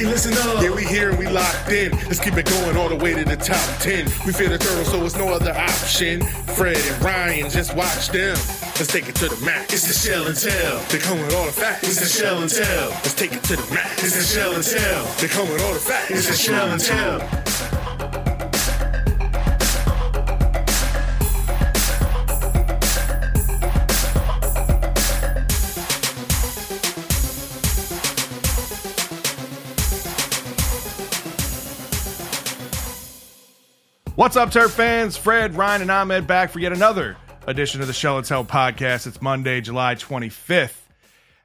Hey, listen up. Yeah, we here and we locked in. Let's keep it going all the way to the top 10. We feel the turtle, so it's no other option. Fred and Ryan, just watch them. Let's take it to the max. It's the shell and tell. They come with all the facts. It's the shell and tell. Let's take it to the max. It's the shell and tell. They come with all the facts. It's the shell and tell. What's up, Terp fans? Fred, Ryan, and Ahmed back for yet another edition of the Shell and Tell podcast. It's Monday, July 25th.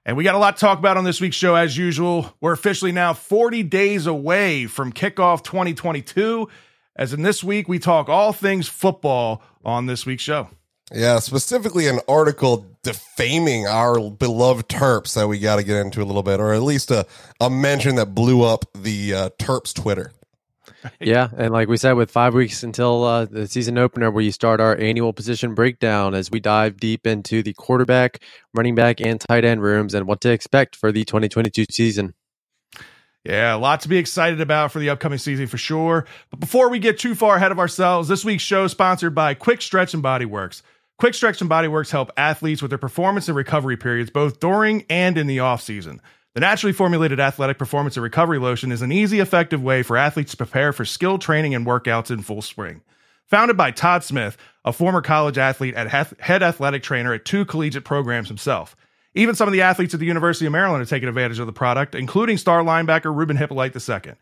And we got a lot to talk about on this week's show, as usual. We're officially now 40 days away from kickoff 2022. As in this week, we talk all things football on this week's show. Yeah, specifically an article defaming our beloved Terps that we got to get into a little bit, or at least a, a mention that blew up the uh, Terps Twitter. Yeah, and like we said, with five weeks until uh, the season opener, where you start our annual position breakdown as we dive deep into the quarterback, running back, and tight end rooms and what to expect for the 2022 season. Yeah, a lot to be excited about for the upcoming season for sure. But before we get too far ahead of ourselves, this week's show is sponsored by Quick Stretch and Body Works. Quick Stretch and Body Works help athletes with their performance and recovery periods both during and in the off season. The naturally formulated athletic performance and recovery lotion is an easy, effective way for athletes to prepare for skill training and workouts in full spring. Founded by Todd Smith, a former college athlete and head athletic trainer at two collegiate programs himself. Even some of the athletes at the University of Maryland are taking advantage of the product, including star linebacker Ruben Hippolyte II.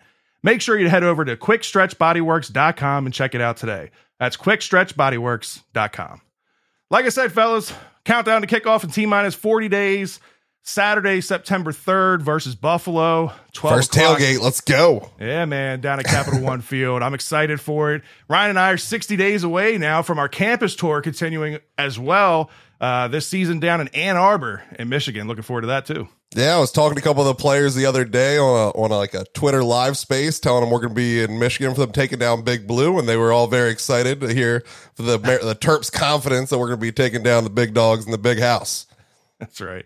Make sure you head over to quickstretchbodyworks.com and check it out today. That's quickstretchbodyworks.com. Like I said, fellas, countdown to kickoff in T minus 40 days. Saturday, September 3rd versus Buffalo. 12 First o'clock. tailgate, let's go. Yeah, man, down at Capital One Field. I'm excited for it. Ryan and I are 60 days away now from our campus tour continuing as well uh, this season down in Ann Arbor in Michigan. Looking forward to that too. Yeah, I was talking to a couple of the players the other day on a, on a, like a Twitter live space, telling them we're going to be in Michigan for them taking down Big Blue, and they were all very excited to hear for the the Terps' confidence that we're going to be taking down the big dogs in the big house. That's right.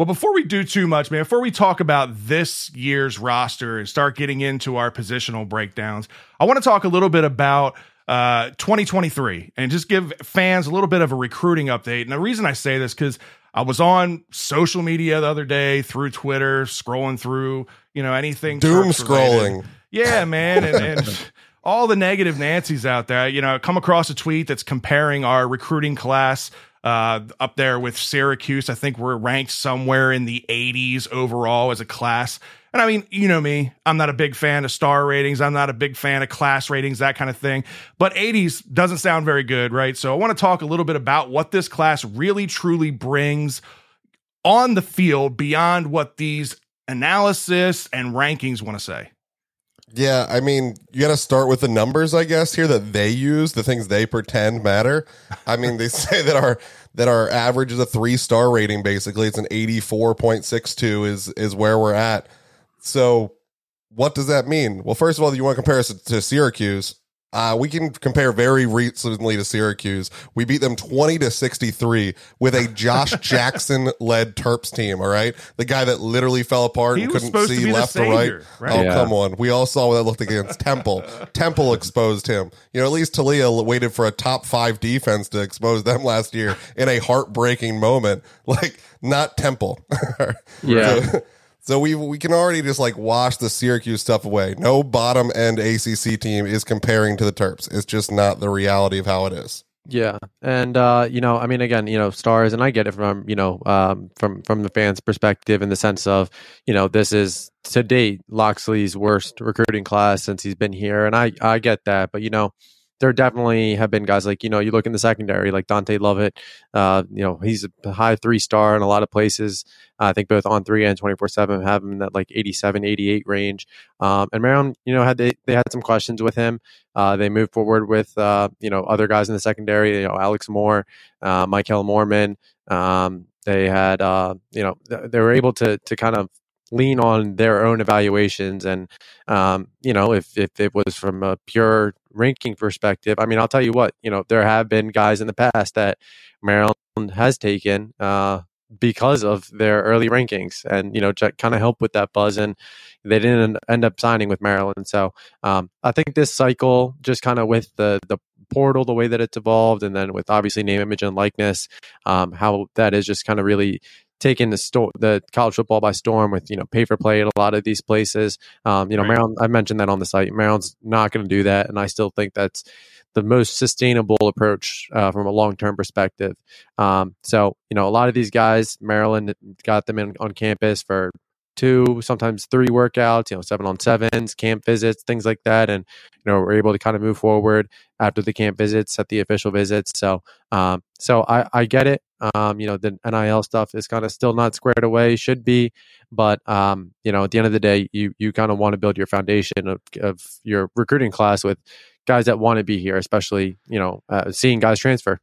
Well, before we do too much, man, before we talk about this year's roster and start getting into our positional breakdowns, I want to talk a little bit about uh, 2023 and just give fans a little bit of a recruiting update. And the reason I say this because I was on social media the other day through Twitter, scrolling through, you know, anything Doom scrolling. Yeah, man, and, and all the negative Nancy's out there. You know, come across a tweet that's comparing our recruiting class uh, up there with Syracuse. I think we're ranked somewhere in the 80s overall as a class. And I mean, you know me, I'm not a big fan of star ratings. I'm not a big fan of class ratings, that kind of thing. But 80s doesn't sound very good, right? So I want to talk a little bit about what this class really truly brings on the field beyond what these analysis and rankings want to say. Yeah, I mean, you got to start with the numbers, I guess, here that they use, the things they pretend matter. I mean, they say that our that our average is a three star rating. Basically, it's an eighty four point six two is is where we're at. So, what does that mean? Well, first of all, you want to compare us to Syracuse. Uh, we can compare very recently to Syracuse. We beat them 20 to 63 with a Josh Jackson led Terps team. All right. The guy that literally fell apart He and couldn't see be the left or right. right? Oh, Yeah. come on. We all saw what that looked against Temple. Temple exposed him. You know, at least Taulia waited for a top five defense to expose them last year in a heartbreaking moment. Like, not Temple. Yeah. So, so we we can already just like wash the Syracuse stuff away. No bottom end ACC team is comparing to the Terps. It's just not the reality of how it is. Yeah, and uh, you know, I mean, again, you know, stars, and I get it from you know, um, from from the fans' perspective in the sense of, you know, this is to date Locksley's worst recruiting class since he's been here, and I I get that, but you know, there definitely have been guys like you know, you look in the secondary like Dante Lovett, uh, you know, he's a high three star in a lot of places. I think both on three and twenty four seven have him in that like 87, 88 range. Um, and Maryland, you know, had they they had some questions with him. Uh, they moved forward with uh, you know other guys in the secondary, you know Alex Moore, uh, Michael Mormon. Um, they had uh, you know th- they were able to to kind of lean on their own evaluations and um, you know if if it was from a pure ranking perspective, I mean I'll tell you what you know there have been guys in the past that Maryland has taken. Uh, because of their early rankings and you know kind of help with that buzz and they didn't end up signing with Maryland so um, I think this cycle just kind of with the the portal the way that it's evolved and then with obviously name image and likeness um, how that is just kind of really taking the the college football by storm with you know pay for play at a lot of these places. Um, you know, right. Maryland. I mentioned that on the site. Maryland's not going to do that, and I still think that's the most sustainable approach uh, from a long term perspective. Um, so you know, a lot of these guys, Maryland got them in on campus for two, sometimes three workouts, you know, seven on sevens, camp visits, things like that. And, you know, we're able to kind of move forward after the camp visits at the official visits. So, um, so I, I get it. Um, you know, the NIL stuff is kind of still not squared away, should be, but, um, you know, at the end of the day, you, you kind of want to build your foundation of, of your recruiting class with guys that want to be here, especially, you know, uh, seeing guys transfer.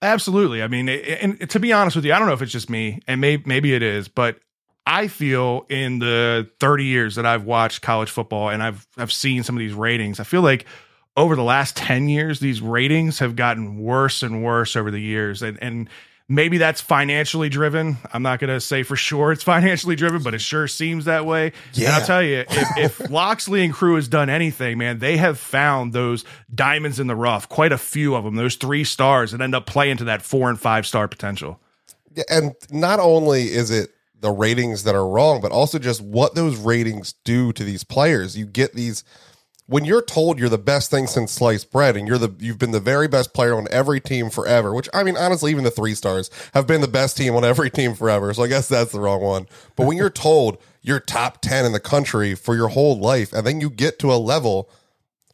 Absolutely. I mean, and to be honest with you, I don't know if it's just me, and maybe maybe it is, but I feel in the 30 years that I've watched college football and I've I've seen some of these ratings, I feel like over the last 10 years these ratings have gotten worse and worse over the years and and maybe that's financially driven. I'm not going to say for sure it's financially driven, but it sure seems that way. Yeah. And I'll tell you, if, if Locksley and crew has done anything, man, they have found those diamonds in the rough, quite a few of them, those three stars that end up playing to that four and five star potential. Yeah, and not only is it the ratings that are wrong, but also just what those ratings do to these players. You get these when you're told you're the best thing since sliced bread and you're the you've been the very best player on every team forever, which I mean honestly even the 3 stars have been the best team on every team forever. So I guess that's the wrong one. But when you're told you're top 10 in the country for your whole life and then you get to a level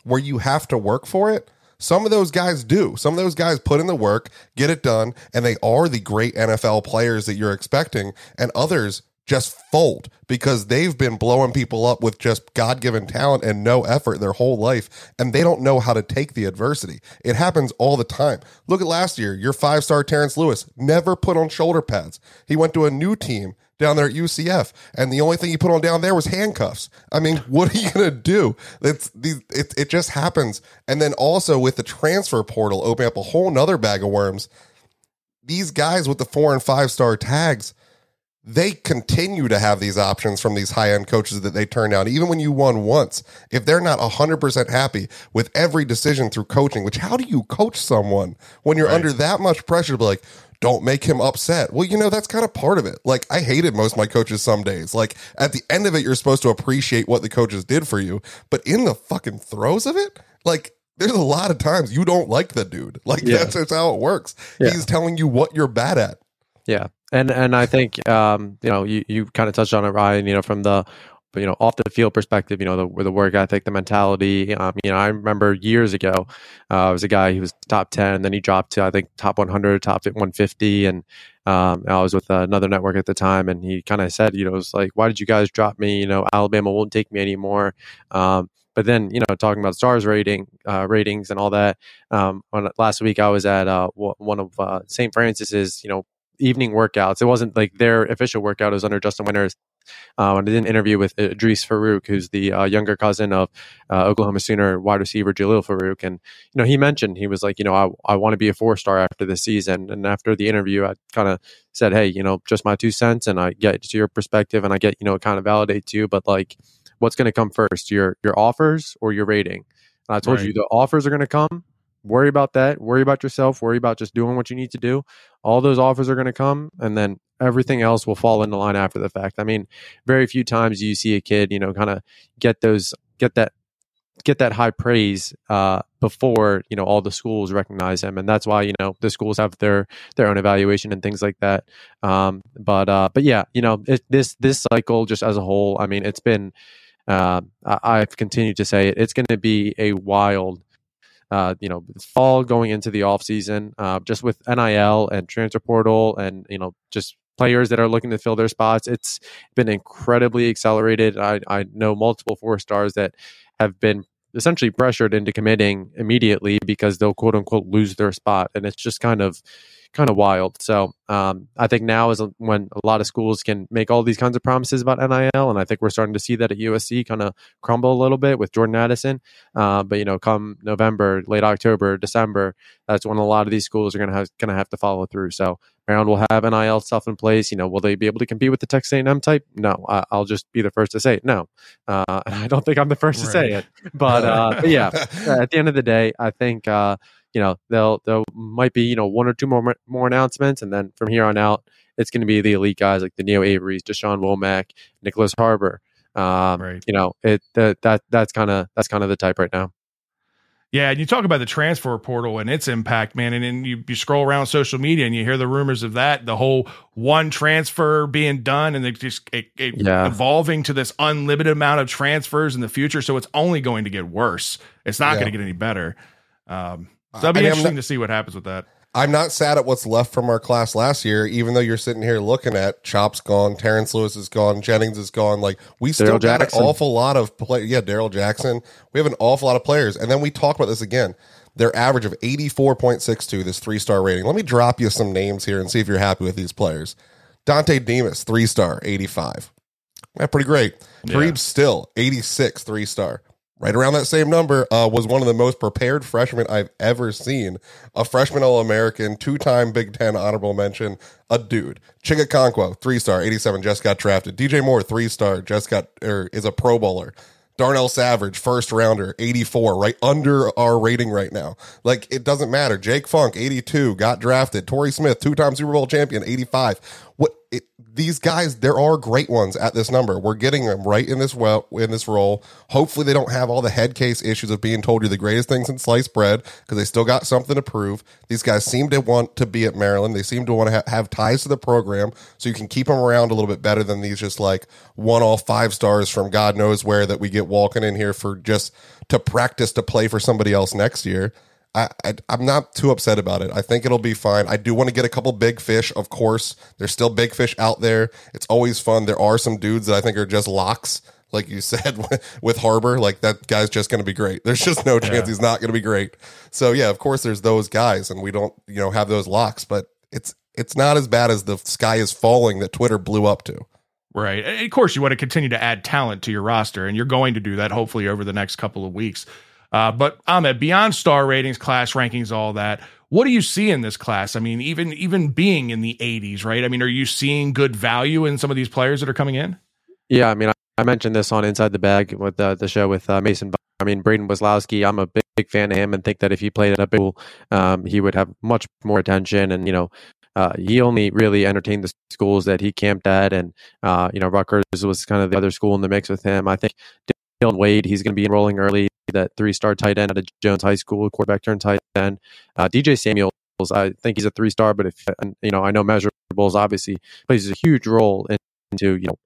where you have to work for it, some of those guys do. Some of those guys put in the work, get it done, and they are the great NFL players that you're expecting. And others just fold because they've been blowing people up with just God given talent and no effort their whole life, and they don't know how to take the adversity. It happens all the time. Look at last year, your five star Terrence Lewis never put on shoulder pads. He went to a new team down there at UCF, and the only thing he put on down there was handcuffs. I mean, what are you gonna do? It's it, it just happens. And then also with the transfer portal opening up a whole nother bag of worms. These guys with the four and five star tags, they continue to have these options from these high end coaches that they turn down, even when you won once. If they're not 100% happy with every decision through coaching, which how do you coach someone when you're right. under that much pressure to be like, don't make him upset. Well, you know, that's kind of part of it. Like, I hated most of my coaches some days. Like, at the end of it, you're supposed to appreciate what the coaches did for you. But in the fucking throes of it, like, there's a lot of times you don't like the dude. Like, yeah. that's just how it works. Yeah. He's telling you what you're bad at. Yeah. And and I think um, you know, you, you kind of touched on it, Ryan, you know, from the you know off the field perspective you know the, the work ethic the mentality. Um, you know i remember years ago uh, i was a guy who was top 10 then he dropped to i think top 100 top 150 and um, i was with another network at the time and he kind of said you know it was like why did you guys drop me? You know alabama won't take me anymore. Um, but then you know talking about stars rating uh, ratings and all that um, on, last week i was at uh, one of uh, st francis's you know evening workouts it wasn't like their official workout it was under justin winter's uh, I did an interview with Idris Farouk, who's the uh, younger cousin of uh, Oklahoma Sooner wide receiver Jalil Farooq, and you know he mentioned he was like, you know, I, I want to be a four star after the season, and after the interview, I kind of said, hey, you know, just my two cents, and I get to your perspective, and I get you know it kind of validates you, but like, what's going to come first, your your offers or your rating? And I told right. you the offers are going to come worry about that worry about yourself worry about just doing what you need to do. All those offers are going to come and then everything else will fall into line after the fact. I mean very few times you see a kid you know kind of get those get that get that high praise uh, before you know all the schools recognize him and that's why you know the schools have their their own evaluation and things like that. Um, but uh, but yeah you know it, this this cycle just as a whole i mean it's been uh, I, have continued to say it, it's going to be a wild uh, you know, fall going into the off season, uh, just with NIL and transfer portal, and you know, just players that are looking to fill their spots. It's been incredibly accelerated. I, I know multiple four stars that have been essentially pressured into committing immediately because they'll quote unquote lose their spot, and it's just kind of kind of wild. So um, I think now is when a lot of schools can make all these kinds of promises about NIL, and I think we're starting to see that at USC kind of crumble a little bit with Jordan Addison. Uh, but you know, come November, late October, December, that's when a lot of these schools are going to have going to have to follow through. So Maryland will have NIL stuff in place. You know, will they be able to compete with the Texas A&M type? No, I, will just be the first to say it. No, uh, I don't think I'm the first right. to say it. But, uh, but yeah, at the end of the day, I think uh, you know they'll there might be you know one or two more more announcements, and then from here on out, it's going to be the elite guys like the Neo Averys, Deshaun Womack, Nicholas Harbor. Um, right. You know, it that that that's kind of that's kind of the type right now. Yeah, and you talk about the transfer portal and its impact, man. And then you, you scroll around social media and you hear the rumors of that, the whole one transfer being done and just it, it yeah. evolving to this unlimited amount of transfers in the future. So it's only going to get worse. It's not yeah. going to get any better. Um, so that'll be I mean, interesting not, to see what happens with that. I'm not sad at what's left from our class last year, even though you're sitting here looking at Chop's gone, Terrence Lewis is gone, Jennings is gone. Like we still got Jackson. an awful lot of play. Yeah, Daryl Jackson. We have an awful lot of players, and then we talk about this again. Their average of 84.62, this three star rating. Let me drop you some names here and see if you're happy with these players. Dontay Demus, three star, 85. Yeah, pretty great. Yeah. Kareem Still, 86, three star right around that same number, uh, was one of the most prepared freshmen I've ever seen. A freshman All American, two time Big Ten honorable mention, a dude. Chig Okonkwo, three star, 87, just got drafted. DJ Moore, three star, just got, or is a Pro Bowler. Darnell Savage, first rounder, 84, right under our rating right now. Like, it doesn't matter. Jake Funk, 82, got drafted. Torrey Smith, two time Super Bowl champion, 85. What it, these guys, there are great ones at this number. We're getting them right in this well in this role. Hopefully, they don't have all the head case issues of being told you're the greatest thing since sliced bread because they still got something to prove. These guys seem to want to be at Maryland. They seem to want to ha- have ties to the program, so you can keep them around a little bit better than these just like one off five stars from God knows where that we get walking in here for just to practice to play for somebody else next year. I, I am not too upset about it. I think it'll be fine. I do want to get a couple big fish, of course. There's still big fish out there. It's always fun. There are some dudes that I think are just locks, like you said with Harbor. Like that guy's just going to be great. There's just no chance yeah. he's not going to be great. So yeah, of course there's those guys, and we don't you know have those locks, but it's it's not as bad as the sky is falling that Twitter blew up to. Right. And of course, you want to continue to add talent to your roster, and you're going to do that hopefully over the next couple of weeks. Uh, but Ahmed, beyond star ratings, class rankings, all that, what do you see in this class? I mean, even even being in the 80s, right? I mean, are you seeing good value in some of these players that are coming in? Yeah, I mean, I, mentioned this on Inside the Bag with uh, the show with uh, Mason. I mean, Braden Wisloski, I'm a big, big, fan of him and think that if he played at a school, um, he would have much more attention. And, you know, uh, he only really entertained the schools that he camped at. And, uh, you know, Rutgers was kind of the other school in the mix with him. I think Dillon Wade, he's going to be enrolling early that three star tight end out of Jones High School, quarterback turned tight end. Uh, DJ Samuels, I think he's a three star, but if you know, I know measurables obviously plays a huge role into you know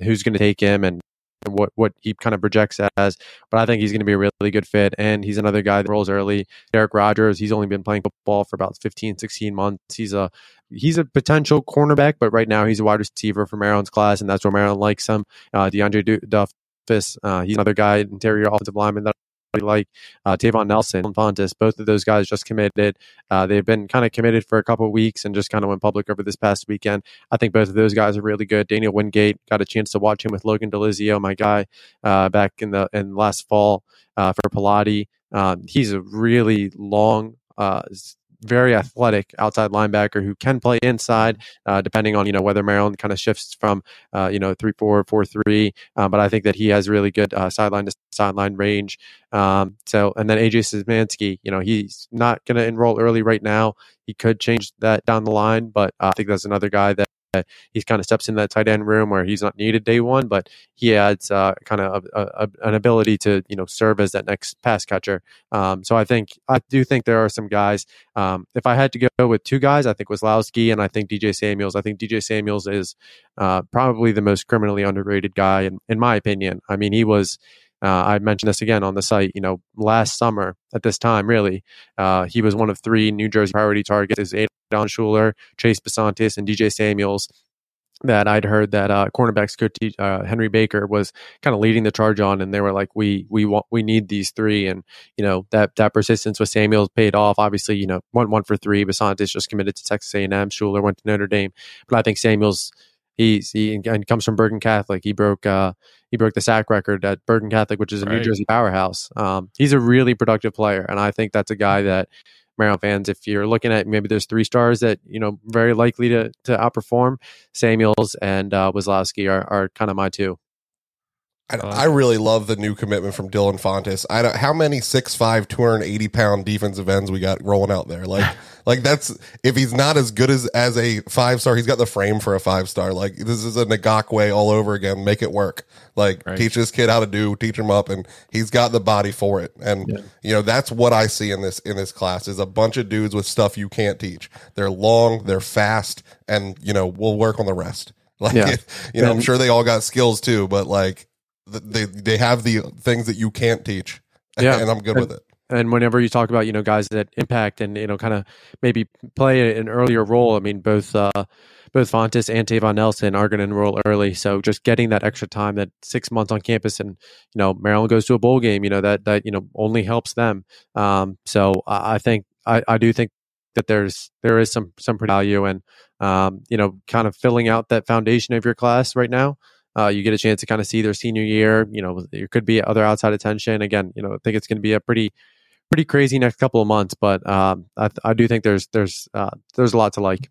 who's going to take him and what what he kind of projects as. But I think he's going to be a really good fit, and he's another guy that rolls early. Derek Rogers, he's only been playing football for about 15, 16 months. He's a he's a potential cornerback, but right now he's a wide receiver for Maryland's class, and that's where Maryland likes him. Uh, DeAndre Duff uh, he's another guy, interior offensive lineman that like uh, Tavon Nelson, Fontes, both of those guys just committed. Uh, they've been kind of committed for a couple weeks and just kind of went public over this past weekend. I think both of those guys are really good. Daniel Wingate got a chance to watch him with Logan Delizio, my guy, uh, back in the in last fall uh, for Pilati. Uh, he's a really long uh, very athletic outside linebacker who can play inside, uh, depending on you know whether Maryland kind of shifts from uh, you know three four four three. Um, but I think that he has really good uh, sideline to sideline range. Um, so and then AJ Szymanski, you know he's not going to enroll early right now. He could change that down the line, but I think that's another guy that he's kind of steps in that tight end room where he's not needed day one, but he adds uh, kind of a, a, an ability to you know serve as that next pass catcher. Um, so I think I do think there are some guys. Um, if I had to go with two guys, I think Wisloski and I think DJ Samuels. I think DJ Samuels is uh, probably the most criminally underrated guy in, in my opinion. I mean, he was. Uh, I mentioned this again on the site. You know, last summer at this time, really, uh, he was one of three New Jersey priority targets. Is Adon Shuler, Chase Bisontis, and DJ Samuels. that I'd heard that uh, cornerbacks coach uh, Henry Baker was kind of leading the charge on, and they were like, "We we want we need these three, and you know that that persistence with Samuels paid off. Obviously, you know one one for three. Bisontis just committed to Texas A and M. Shuler went to Notre Dame, but I think Samuels he's he and comes from Bergen Catholic. He broke uh, he broke the sack record at Bergen Catholic, which is a right. New Jersey powerhouse. Um, he's a really productive player, and I think that's a guy that Maryland fans, if you're looking at maybe there's three stars that you know very likely to to outperform, Samuels and uh, are are kind of my two. I, oh, I, really love the new commitment from Dylan Fontes. I don't how many 6'5", 280 pound defensive ends we got rolling out there. Like like that's if he's not as good as as a five star, he's got the frame for a five star. Like this is a Ngakoue all over again. Make it work. Like right. teach this kid how to do, teach him up, and he's got the body for it. And yeah. you know that's what I see in this in this class is a bunch of dudes with stuff you can't teach. They're long, they're fast, and you know we'll work on the rest. Like yeah. you know, I'm sure they all got skills too, but like they they have the things that you can't teach. Yeah, and I'm good and, with it. And whenever you talk about you know guys that impact and you know kind of maybe play an earlier role, I mean both uh, both Fontes and Tavon Nelson are going to enroll early. So just getting that extra time, that six months on campus, and you know Maryland goes to a bowl game, you know that that you know only helps them. Um, so I think I, I do think that there's there is some some value and um, you know kind of filling out that foundation of your class right now uh, you get a chance to kind of see their senior year. You know, there could be other outside attention. Again, you know, I think it's going to be a pretty pretty crazy next couple of months, but um, I, I, do think there's there's uh, there's a lot to like.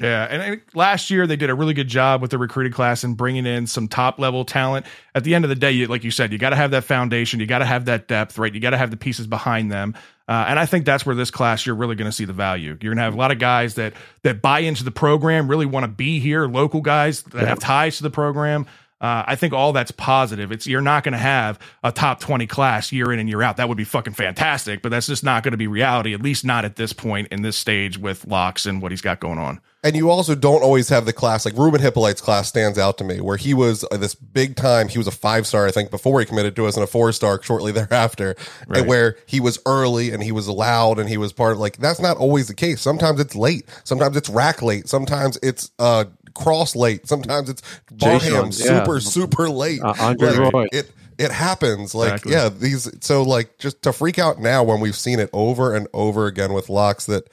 Yeah, and last year they did a really good job with the recruiting class and bringing in some top level talent. At the end of the day, you, like you said, you got to have that foundation, you got to have that depth, right? You got to have the pieces behind them. Uh, and I think that's where this class you're really going to see the value. You're going to have a lot of guys that that buy into the program, really want to be here, local guys that have ties to the program. Uh, I think all that's positive. It's you're not going to have a top 20 class year in and year out. That would be fucking fantastic, but that's just not going to be reality, at least not at this point in this stage with Locks and what he's got going on. And you also don't always have the class like Ruben Hippolyte's class stands out to me, where he was uh, this big time. He was a five star, I think, before he committed to us, and a four star shortly thereafter. Right. And where he was early and he was allowed and he was part of like that's not always the case. Sometimes it's late, sometimes it's rack late, sometimes it's uh cross late, sometimes it's Barham super yeah. super late. Uh, Andre like, Roy. It it happens like exactly. yeah these so like just to freak out now when we've seen it over and over again with locks that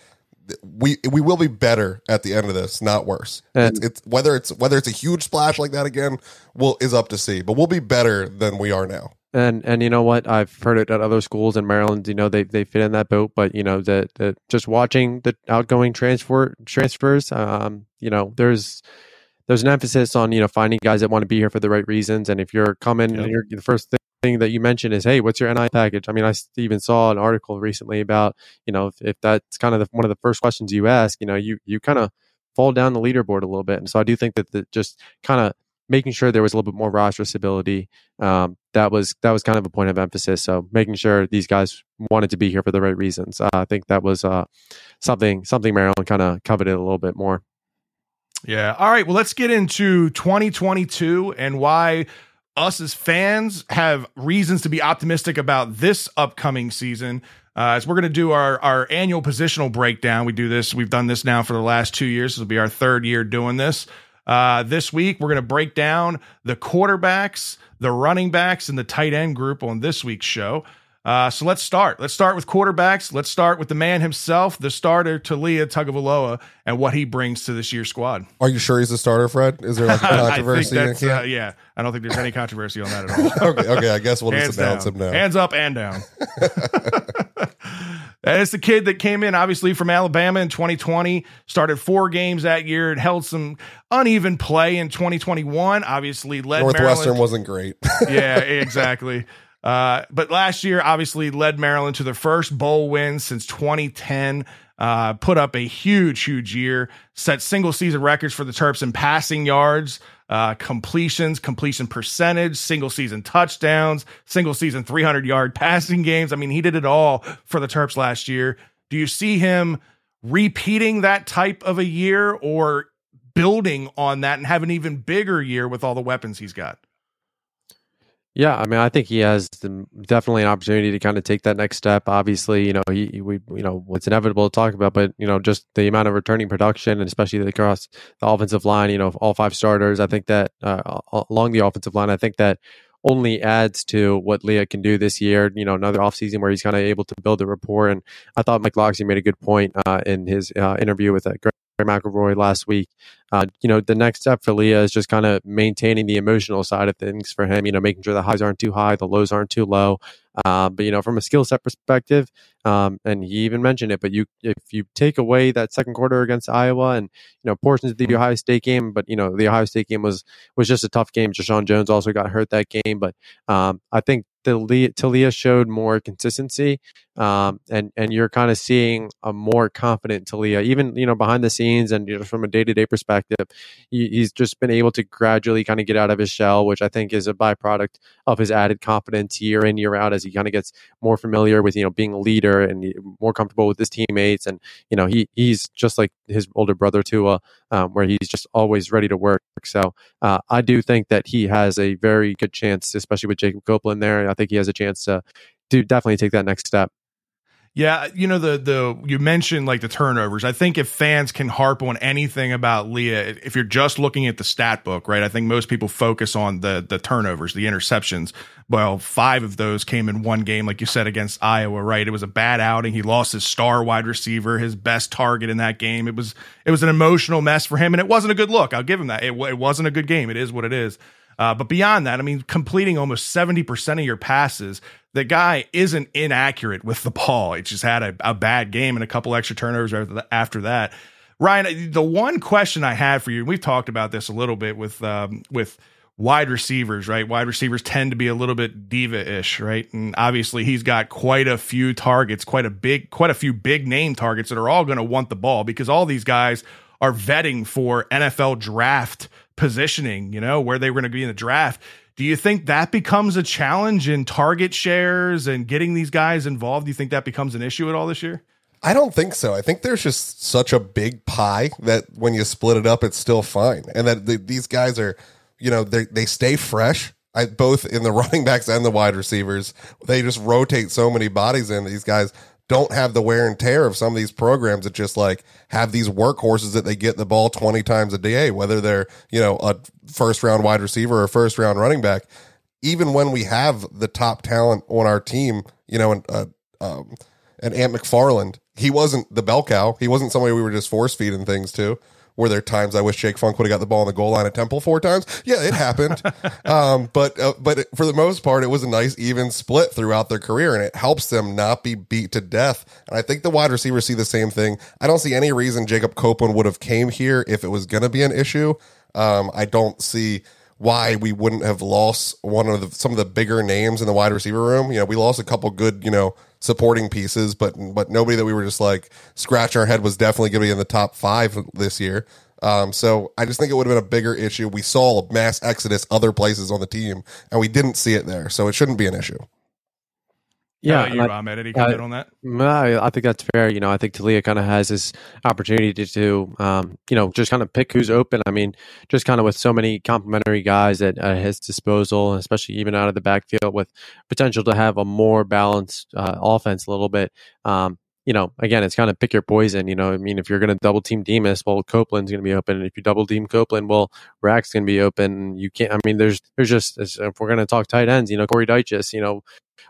we we will be better at the end of this, not worse. It's, it's, whether it's whether it's a huge splash like that again, will is up to see. But we'll be better than we are now. And and you know what? I've heard it at other schools in Maryland. You know they they fit in that boat, but you know that that just watching the outgoing transfer transfers, um, you know there's there's an emphasis on you know finding guys that want to be here for the right reasons. And if you're coming, yep. and you're the first thing thing that you mentioned is, hey, what's your NI package? I mean, I even saw an article recently about, you know, if, if that's kind of the, one of the first questions you ask, you know, you you kind of fall down the leaderboard a little bit, and so I do think that the, just kind of making sure there was a little bit more roster stability, um, that was that was kind of a point of emphasis. So making sure these guys wanted to be here for the right reasons, uh, I think that was uh, something something Maryland kind of coveted a little bit more. Yeah. All right. Well, let's get into 2022 and why us as fans have reasons to be optimistic about this upcoming season. Uh, as we're going to do our, our annual positional breakdown, we do this. We've done this now for the last two years. This will be our third year doing this. Uh, this week, we're going to break down the quarterbacks, the running backs, and the tight end group on this week's show. Uh, so let's start. Let's start with quarterbacks. Let's start with the man himself, the starter, Taulia Tagovailoa, and what he brings to this year's squad. Are you sure he's the starter, Fred? Is there like a controversy? uh, yeah, I don't think there's any controversy on that at all. okay, okay. I guess we'll just announce down. him now. Hands up and down. It's the kid that came in, obviously, from Alabama in 2020, started four games that year, and held some uneven play in 2021. Obviously, led Northwestern Maryland. wasn't great. yeah, exactly. Uh, but last year, obviously, led Maryland to the first bowl win since 2010. Uh, put up a huge, huge year, set single season records for the Terps in passing yards, uh, completions, completion percentage, single season touchdowns, single season 300 yard passing games. I mean, he did it all for the Terps last year. Do you see him repeating that type of a year or building on that and have an even bigger year with all the weapons he's got? Yeah, I mean, I think he has definitely an opportunity to kind of take that next step. Obviously, you know, he we you know it's inevitable to talk about, but you know, just the amount of returning production and especially across the offensive line, you know, all five starters. I think that uh, along the offensive line, I think that only adds to what Leah can do this year. You know, another offseason where he's kind of able to build a rapport. And I thought Mike Locksley made a good point uh, in his uh, interview with uh, Greg McElroy last week. Uh, you know, the next step for Leah is just kind of maintaining the emotional side of things for him. You know, making sure the highs aren't too high, the lows aren't too low. Uh, but you know, from a skill set perspective, um, and he even mentioned it. But you, if you take away that second quarter against Iowa, and you know portions of the Ohio State game, but you know the Ohio State game was was just a tough game. Jeshaun Jones also got hurt that game, but um, I think Taulia showed more consistency, um, and and you're kind of seeing a more confident Taulia, even you know behind the scenes and you know, from a day to day perspective, he, he's just been able to gradually kind of get out of his shell, which I think is a byproduct of his added confidence year in year out as he kind of gets more familiar with you know being a leader and more comfortable with his teammates, and you know he he's just like his older brother Tua, um, where he's just always ready to work. So uh, I do think that he has a very good chance, especially with Jacob Copeland there I think he has a chance to to definitely take that next step. Yeah, you know the the you mentioned like the turnovers. I think if fans can harp on anything about Leah, if you're just looking at the stat book, right? I think most people focus on the the turnovers, the interceptions. Well, five of those came in one game, like you said against Iowa, right? It was a bad outing. He lost his star wide receiver, his best target in that game. It was it was an emotional mess for him, and it wasn't a good look. I'll give him that. It, it wasn't a good game. It is what it is. Uh, but beyond that, I mean, completing almost 70% of your passes, the guy isn't inaccurate with the ball. He just had a, a bad game and a couple extra turnovers after that. Ryan, the one question I had for you, and we've talked about this a little bit with um, with wide receivers, right? Wide receivers tend to be a little bit diva-ish, right? And obviously he's got quite a few targets, quite a big, quite a few big name targets that are all going to want the ball because all these guys are vetting for NFL draft positioning, you know, where they were going to be in the draft. Do you think that becomes a challenge in target shares and getting these guys involved? Do you think that becomes an issue at all this year? I don't think so. I think there's just such a big pie that when you split it up, it's still fine. And that the, these guys are, you know, they, stay fresh. I, both in the running backs and the wide receivers, they just rotate so many bodies in. These guys don't have the wear and tear of some of these programs that just like have these workhorses that they get the ball 20 times a day, whether they're, you know, a first round wide receiver or first round running back. Even when we have the top talent on our team, you know, and, uh, um, and Ant McFarland, he wasn't the bell cow. He wasn't somebody we were just force feeding things to. Were there times I wish Jake Funk would have got the ball on the goal line at Temple four times? Yeah, it happened. um, but uh, but it, for the most part, it was a nice even split throughout their career, and it helps them not be beat to death. And I think the wide receivers see the same thing. I don't see any reason Jacob Copeland would have came here if it was going to be an issue. Um, I don't see why we wouldn't have lost one of the, some of the bigger names in the wide receiver room. You know, we lost a couple good, you know, supporting pieces, but but nobody that we were just like scratch our head was definitely going to be in the top five this year. Um, so I just think it would have been a bigger issue. We saw a mass exodus other places on the team, and we didn't see it there, so it shouldn't be an issue. Yeah, you, I, Any comment on that? No, I think that's fair. You know, I think Taulia kind of has this opportunity to, to um, you know, just kind of pick who's open. I mean, just kind of with so many complementary guys at, at, his disposal, especially even out of the backfield, with potential to have a more balanced uh, offense a little bit. Um, you know, again, it's kind of pick your poison. You know, I mean, if you're going to double team Demus, well, Copeland's going to be open. And if you double team Copeland, well, Rack's going to be open. You can't. I mean, there's there's just if we're going to talk tight ends, you know, Corey Dyches, you know,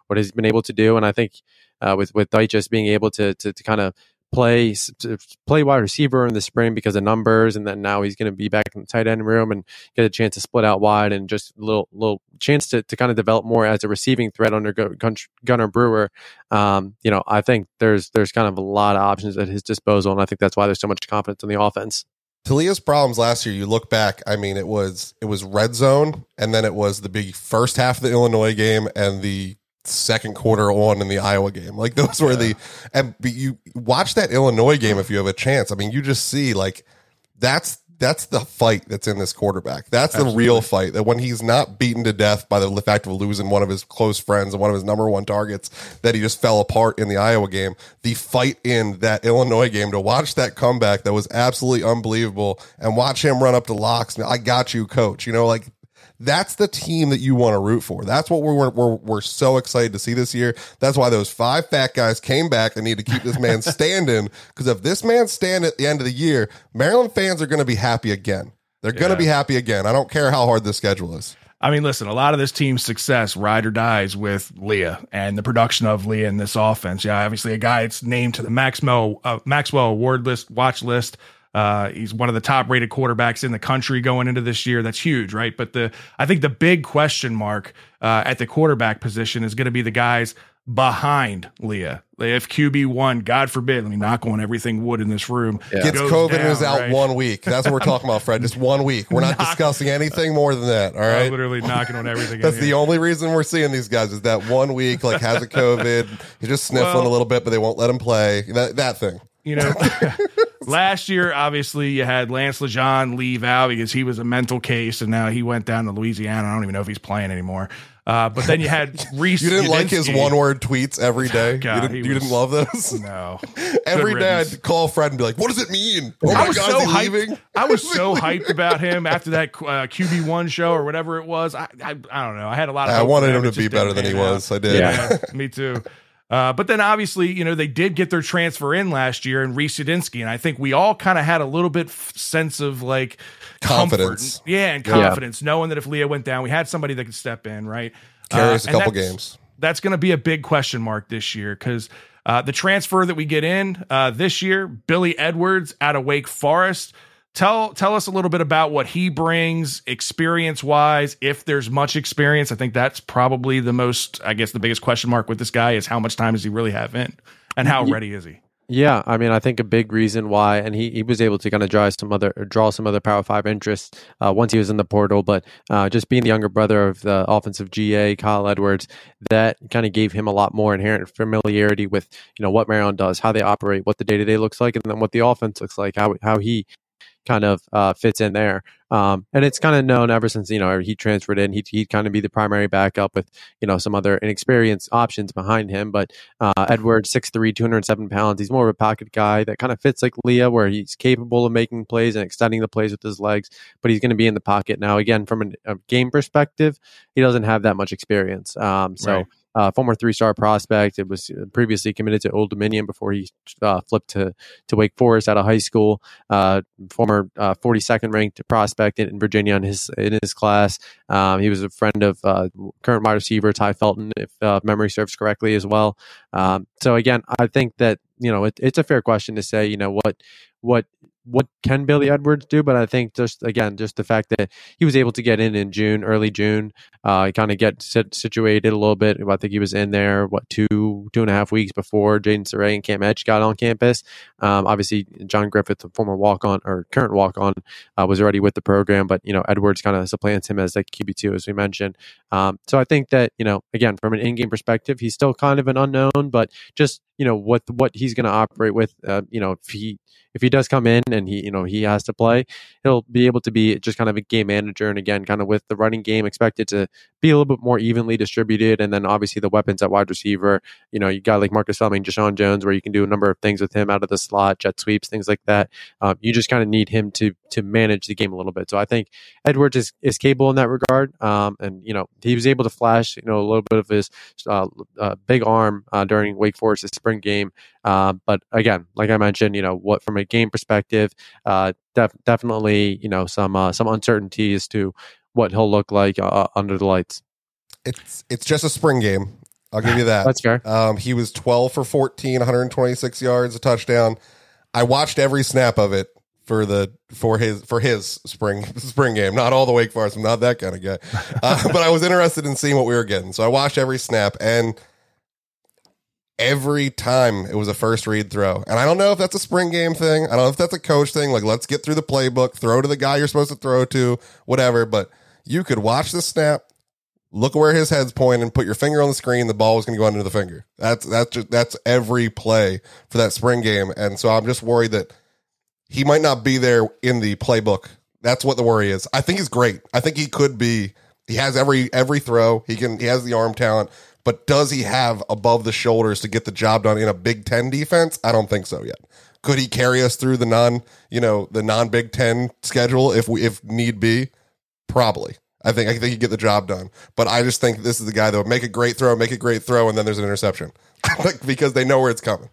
what he's been able to do, and I think uh, with with just being able to to, to kind of play play wide receiver in the spring because of numbers, and then now he's going to be back in the tight end room and get a chance to split out wide and just a little little chance to, to kind of develop more as a receiving threat under Gunnar Brewer. Um, you know, I think there's there's kind of a lot of options at his disposal, and I think that's why there's so much confidence in the offense. Taulia's problems last year, you look back, I mean, it was it was red zone, and then it was the big first half of the Illinois game and the second quarter on in the Iowa game. Like those were yeah. the and you watch that Illinois game if you have a chance. I mean, you just see like that's that's the fight that's in this quarterback. That's Absolutely. the real fight. That when he's not beaten to death by the fact of losing one of his close friends and one of his number one targets, that he just fell apart in the Iowa game. The fight in that Illinois game to watch that comeback that was absolutely unbelievable and watch him run up to locks. I got you, coach. You know, like That's the team that you want to root for. That's what we're, we're we're so excited to see this year. That's why those five fat guys came back and need to keep this man standing. Because if this man stand at the end of the year, Maryland fans are going to be happy again. They're going to be happy again. I don't care how hard this schedule is. I mean, listen, a lot of this team's success ride or dies with Leah and the production of Leah in this offense. Yeah, obviously a guy that's named to the Maxwell uh, Maxwell Award list, watch list. Uh, he's one of the top rated quarterbacks in the country going into this year. That's huge, right? But the I think the big question mark uh, at the quarterback position is going to be the guys behind Leah. If QB one, God forbid, let me knock on everything wood in this room. Gets goes COVID and is out right? one week. That's what we're talking about, Fred. Just one week. We're not Knock- discussing anything more than that. All right. I'm literally knocking on everything. That's the here. only reason we're seeing these guys is that one week, like has a COVID. He's just sniffling Well- a little bit, but they won't let him play. That that thing. You know, last year, obviously, you had Lance LeGendre leave out because he was a mental case, and now he went down to Louisiana. I don't even know if he's playing anymore. Uh, but then you had Reece. You didn't like his one word tweets every day. God, you didn't, you was- didn't love those. No, Every Good day riddance. I'd call Fred and be like, "What does it mean? Oh I was god, so hyped. leaving?" I was so hyped about him after that uh, QB one show or whatever it was. I, I I don't know. I had a lot of. I wanted him to be better than he out. was. I did. Yeah, me too. Uh, but then obviously, you know, they did get their transfer in last year in Reece Udinski, and I think we all kind of had a little bit f- sense of like comfort. Confidence. yeah, and confidence, knowing that if Leah went down, we had somebody that could step in, right? Carry us Uh, a couple that's- games. That's going to be a big question mark this year because uh, the transfer that we get in uh, this year, Billy Edwards out of Wake Forest. Tell tell us a little bit about what he brings experience wise. If there's much experience, I think that's probably the most, I guess, the biggest question mark with this guy is how much time does he really have in, and how ready is he? Yeah, I mean, I think a big reason why, and he, he was able to kind of draw some other draw some other Power Five interests uh, once he was in the portal, but uh, just being the younger brother of the offensive GA Kyle Edwards, that kind of gave him a lot more inherent familiarity with you know what Maryland does, how they operate, what the day to day looks like, and then what the offense looks like, how how he kind of uh, fits in there. Um, and it's kind of known ever since you know he transferred in. He he'd kind of be the primary backup with you know some other inexperienced options behind him. But uh, Edwards, 6'3", 207 pounds. He's more of a pocket guy that kind of fits like Leah, where he's capable of making plays and extending the plays with his legs. But he's going to be in the pocket now. Again, from an, a game perspective, he doesn't have that much experience. Um, so. Right. Uh, former three-star prospect. It was previously committed to Old Dominion before he uh, flipped to to Wake Forest out of high school. Uh, former uh, 42nd ranked prospect in, in Virginia in his in his class. Um, he was a friend of uh, current wide receiver Tai Felton, if uh, memory serves correctly, as well. Um, so again, I think that you know it, it's a fair question to say, you know, what what what can Billy Edwards do? But I think just again, just the fact that he was able to get in in June, early June, uh, kind of get sit- situated a little bit. I think he was in there what two two and a half weeks before Jayden Sauray and Cam Edge got on campus. Um, obviously, John Griffith, the former walk on or current walk on, uh, was already with the program, but you know Edwards kind of supplants him as like QB two, as we mentioned. Um, so I think that you know again from an in game perspective, he's still kind of an unknown, but just you know what what he's going to operate with. Uh, you know if he if he does come in he you know he has to play, he'll be able to be just kind of a game manager. And again, kind of with the running game expected to be a little bit more evenly distributed, and then obviously the weapons at wide receiver. You know, you got like Marcus Fleming, Jeshaun Jones, where you can do a number of things with him out of the slot, jet sweeps, things like that. Um, you just kind of need him to to manage the game a little bit. So I think Edwards is, is capable in that regard. Um, and you know, he was able to flash you know a little bit of his uh, uh, big arm uh, during Wake Forest's spring game. Uh, but again, like I mentioned, you know, what from a game perspective, uh, def- definitely you know some uh, some uncertainty as to what he'll look like uh, under the lights. It's it's just a spring game. I'll give you that. That's fair. Um, he was 12 for 14, 126 yards, a touchdown. I watched every snap of it for the for his for his spring spring game. Not all the Wake Forest. I'm not that kind of guy, uh, but I was interested in seeing what we were getting. So I watched every snap, and every time it was a first read throw. And I don't know if that's a spring game thing. I don't know if that's a coach thing. Like let's get through the playbook, throw to the guy you're supposed to throw to, whatever. But you could watch the snap, look where his head's pointing, and put your finger on the screen. The ball was going to go under the finger. That's that's just that's every play for that spring game. And so I'm just worried that he might not be there in the playbook. That's what the worry is. I think he's great. I think he could be. He has every every throw. He can. He has the arm talent. But does he have above the shoulders to get the job done in a Big Ten defense? I don't think so yet. Could he carry us through the non, you know, the non Big Ten schedule if we if need be? Probably. I think I think he get the job done. But I just think this is the guy that would make a great throw, make a great throw, and then there's an interception because they know where it's coming.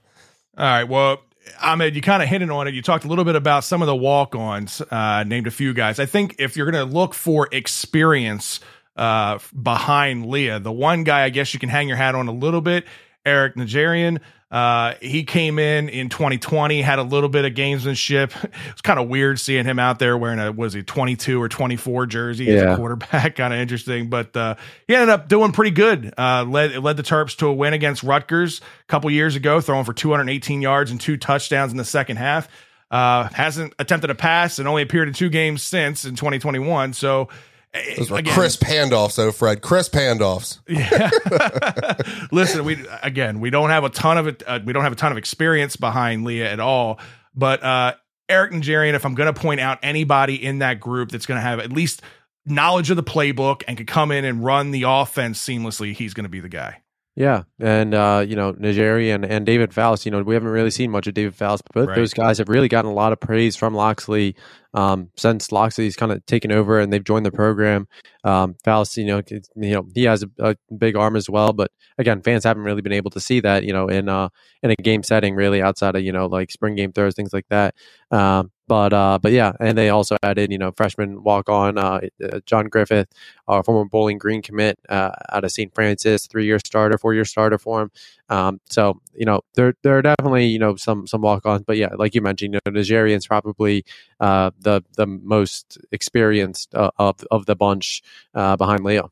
All right. Well, Ahmed, you kind of hinted on it. You talked a little bit about some of the walk-ons, uh, named a few guys. I think if you're going to look for experience uh, behind Leah, the one guy I guess you can hang your hat on a little bit, Eric Najarian. Uh, he came in in 2020, had a little bit of gamesmanship. It's kind of weird seeing him out there wearing a was he 22 or 24 jersey as a quarterback. kind of interesting, but uh, he ended up doing pretty good. Uh, led led the Terps to a win against Rutgers a couple years ago, throwing for 218 yards and two touchdowns in the second half. Uh, hasn't attempted a pass and only appeared in two games since in 2021. So those were again, crisp handoffs, though, Fred. Crisp handoffs. Yeah. Listen, we again, we don't have a ton of it. Uh, we don't have a ton of experience behind Leah at all. But uh, Eric Najarian, if I'm going to point out anybody in that group that's going to have at least knowledge of the playbook and could come in and run the offense seamlessly, he's going to be the guy. Yeah, and uh, you know Najarian and, and David Faust. You know we haven't really seen much of David Faust, but both right. those guys have really gotten a lot of praise from Locksley um, since Locksley's kind of taken over and they've joined the program. Um, Faust, you know, you know, he has a, a, big arm as well, but again, fans haven't really been able to see that, you know, in uh, in a game setting, really outside of you know like spring game throws, things like that. Um, but uh, but yeah, and they also added you know freshman walk on uh, uh, John Griffith, uh, former Bowling Green commit uh, out of St. Francis, three year starter, four year starter for him. Um, so you know there there are definitely you know some some walk ons, but yeah, like you mentioned, you know Najarian's probably uh, the the most experienced uh, of of the bunch uh, behind Leo.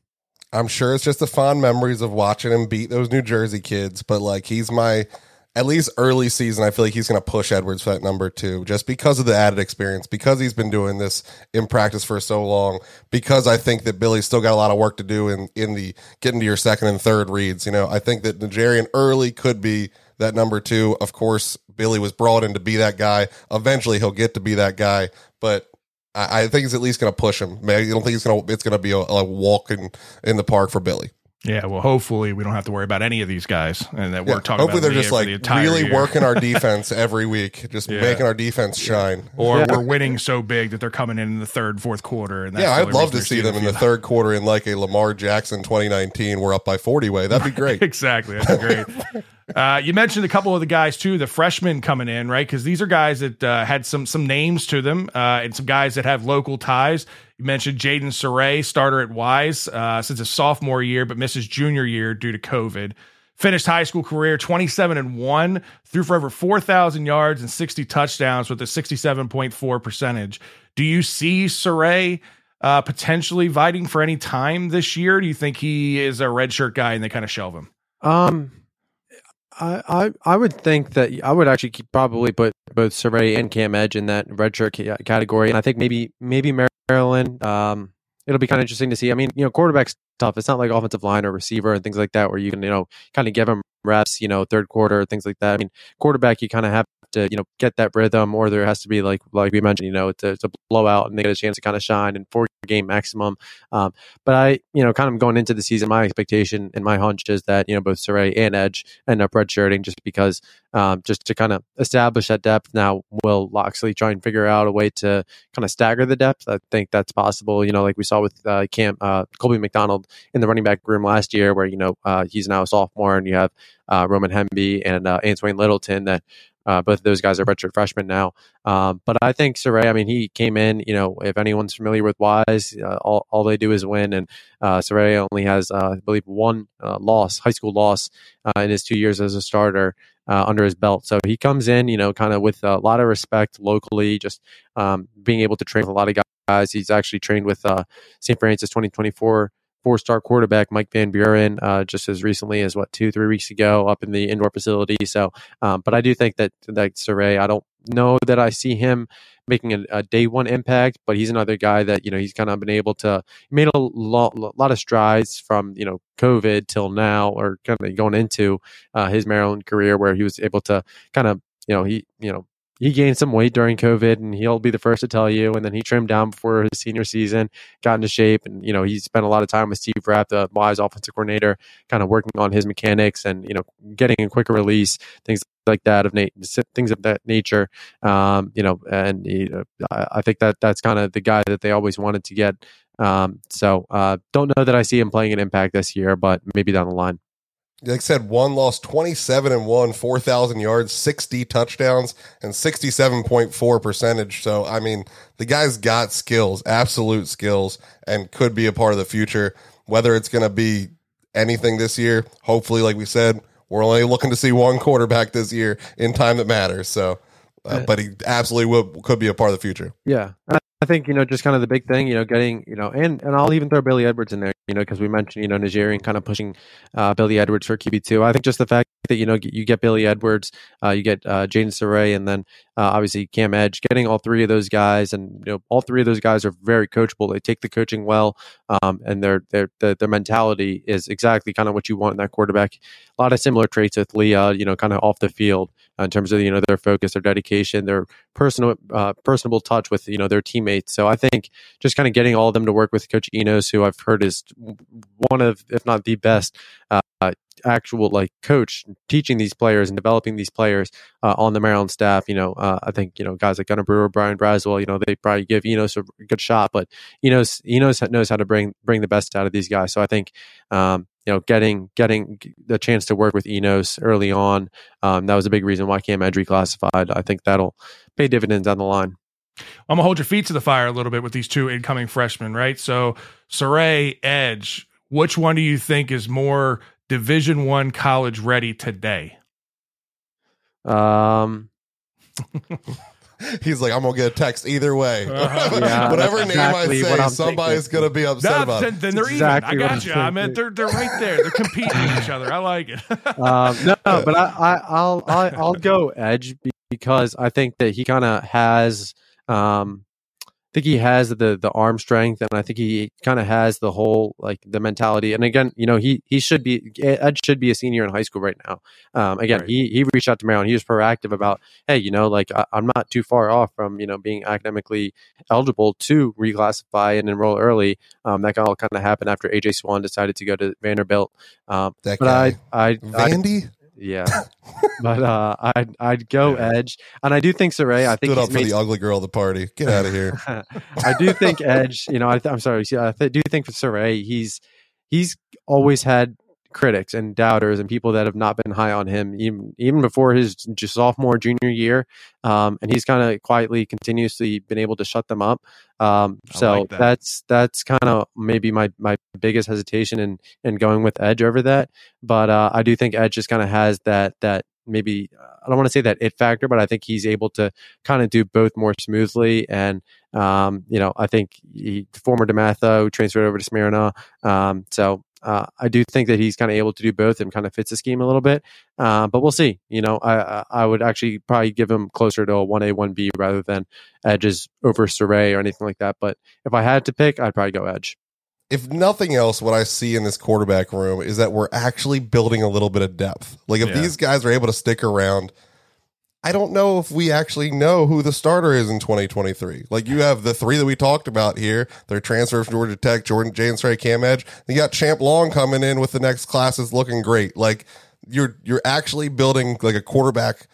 I'm sure it's just the fond memories of watching him beat those New Jersey kids, but like he's my at least early season, I feel like he's going to push Edwards for that number two, just because of the added experience, because he's been doing this in practice for so long. Because I think that Billy's still got a lot of work to do in in the getting to your second and third reads. You know, I think that Najarian early could be that number two. Of course, Billy was brought in to be that guy. Eventually, he'll get to be that guy, but I, I think he's at least going to push him. I don't think it's going to it's going to be a, a walk in, in the park for Billy. Yeah, well, hopefully we don't have to worry about any of these guys, and that we're talking. Hopefully, they're just like the really year. working our defense every week, just yeah. making our defense shine. Or yeah. we're winning so big that they're coming in in the third, fourth quarter. And yeah, I'd love to see them in the third quarter in like a Lamar Jackson 2019. We're up by 40 way. That'd be great. exactly, that'd be great. Uh, you mentioned a couple of the guys too, the freshmen coming in, right? Because these are guys that uh, had some some names to them, uh, and some guys that have local ties. You mentioned Jayden Sauray, starter at Wise uh, since his sophomore year, but misses junior year due to COVID. Finished high school career 27 and 1, threw for over 4,000 yards and 60 touchdowns with a 67.4 percentage. Do you see Sauray uh, potentially fighting for any time this year? Do you think he is a redshirt guy and they kind of shelve him? Um, I, I would think that I would actually probably put both Sauray and Cam Edge in that redshirt category, and I think maybe maybe Maryland. Um, it'll be kind of interesting to see. I mean, you know, quarterback's tough. It's not like offensive line or receiver and things like that where you can you know kind of give them reps, you know, third quarter things like that. I mean, quarterback you kind of have to you know get that rhythm, or there has to be like like we mentioned, you know, it's a, it's blowout and they get a chance to kind of shine in four game maximum. Um, but I you know kind of going into the season, my expectation and my hunch is that you know both Sauray and Edge end up redshirting just because um, just to kind of establish that depth. Now, will Locksley try and figure out a way to kind of stagger the depth? I think that's possible. You know, like we saw with uh, uh, Colby McDonald in the running back room last year, where you know uh, he's now a sophomore, and you have uh, Roman Hemby and uh, Antwain Littleton that uh, both of those guys are redshirt freshmen now. Um, but I think Sauray, I mean, he came in, you know, if anyone's familiar with Wise, uh, all, all they do is win. And uh, Sauray only has, uh, I believe, one uh, loss, high school loss uh, in his two years as a starter. Uh, under his belt. So he comes in, you know, kind of with a lot of respect locally, just um, being able to train with a lot of guys. He's actually trained with uh, St. Francis 2024 four star quarterback Mike Van Buren uh, just as recently as what two three weeks ago up in the indoor facility. So, um, but I do think that that Sauray, I don't know that I see him making a, a, day one impact, but he's another guy that you know he's kind of been able to made a lot, lot of strides from you know COVID till now, or kind of going into uh, his Maryland career where he was able to kind of you know he you know he gained some weight during COVID, and he'll be the first to tell you. And then he trimmed down before his senior season, got into shape, and you know he spent a lot of time with Steve Rapp, the Wise offensive coordinator, kind of working on his mechanics and you know getting a quicker release, things like that of Nate, things of that nature. Um, you know, and he, I think that that's kind of the guy that they always wanted to get Um, so uh, don't know that I see him playing an impact this year, but maybe down the line. Like I said, one lost 27 and one, 4,000 yards, 60 touchdowns, and 67.4 percentage. So, I mean, the guy's got skills, absolute skills, and could be a part of the future. Whether it's going to be anything this year, hopefully, like we said, we're only looking to see one quarterback this year in time that matters. So, uh, but he absolutely will, could be a part of the future. Yeah. I think you know just kind of the big thing, you know, getting you know, and and I'll even throw Billy Edwards in there, you know, because we mentioned you know Najarian kind of pushing uh, Billy Edwards for QB two. I think just the fact that you know you get Billy Edwards, uh, you get uh, Jayden Sauray, and then uh, obviously Cam Edge, getting all three of those guys, and you know all three of those guys are very coachable. They take the coaching well, um, and their their their, their mentality is exactly kind of what you want in that quarterback. A lot of similar traits with Leah, you know, kind of off the field in terms of you know their focus, their dedication, their personal uh, personable touch with you know their teammates. So I think just kind of getting all of them to work with Coach Enos, who I've heard is one of, if not the best, uh, actual like coach teaching these players and developing these players uh, on the Maryland staff. You know, uh, I think you know guys like Gunter Brewer, Brian Braswell. You know, they probably give Enos a good shot, but Enos Enos knows how to bring bring the best out of these guys. So I think um, you know, getting getting the chance to work with Enos early on, um, that was a big reason why Cam Edge reclassified. I think that'll pay dividends down the line. I'm gonna hold your feet to the fire a little bit with these two incoming freshmen, right? So Sauray, Edge, which one do you think is more Division One college ready today? Um. He's like, I'm gonna get a text either way. Uh-huh. Yeah, Whatever that's name exactly I say, somebody's thinking. gonna be upset No, about then, it. then they're exactly even. I got you. I mean, they're they're right there. They're competing with each other. I like it. um, no, no, but I, I, I'll, I, I'll go Edge because I think that he kind of has, um, I think he has the the arm strength, and I think he kind of has the whole like the mentality. And again, you know, he he should be Ed should be a senior in high school right now. Um, again, Right. he he reached out to Maryland. He was proactive about, hey, you know, like I, I'm not too far off from you know being academically eligible to reclassify and enroll early. Um, that all kind of happened after AJ Swann decided to go to Vanderbilt. Um, That but guy, I, I, I Vandy, yeah, but uh, I'd I'd go Edge, and I do think Sauray. I think stood he's up for made, the ugly girl of the party. Get out of here. I do think Edge. You know, I th- I'm sorry. I th- do think for Sauray, he's he's always had critics and doubters and people that have not been high on him even even before his sophomore junior year. Um, and he's kind of quietly continuously been able to shut them up. Um, so like that. that's that's kind of maybe my my biggest hesitation in in going with edge over that. But uh, i do think edge just kind of has that that maybe i don't want to say that it factor but i think he's able to kind of do both more smoothly. And um, you know i think he former DeMatha transferred over to smyrna. Um, so uh, I do think that he's kind of able to do both and kind of fits the scheme a little bit. Uh, but we'll see. You know, I I- would actually probably give him closer to a one A one B rather than edges over Sauray or anything like that. But if I had to pick, I'd probably go edge. if nothing else, what I see in this quarterback room is that we're actually building a little bit of depth. Like if Yeah. these guys are able to stick around, I don't know if we actually know who the starter is in 2023. Like you have the three that we talked about here. They're transferred from Georgia Tech, Jordan James Ray, Cam Edge. You got Champ Long coming in with the next class is looking great. Like you're you're actually building like a quarterback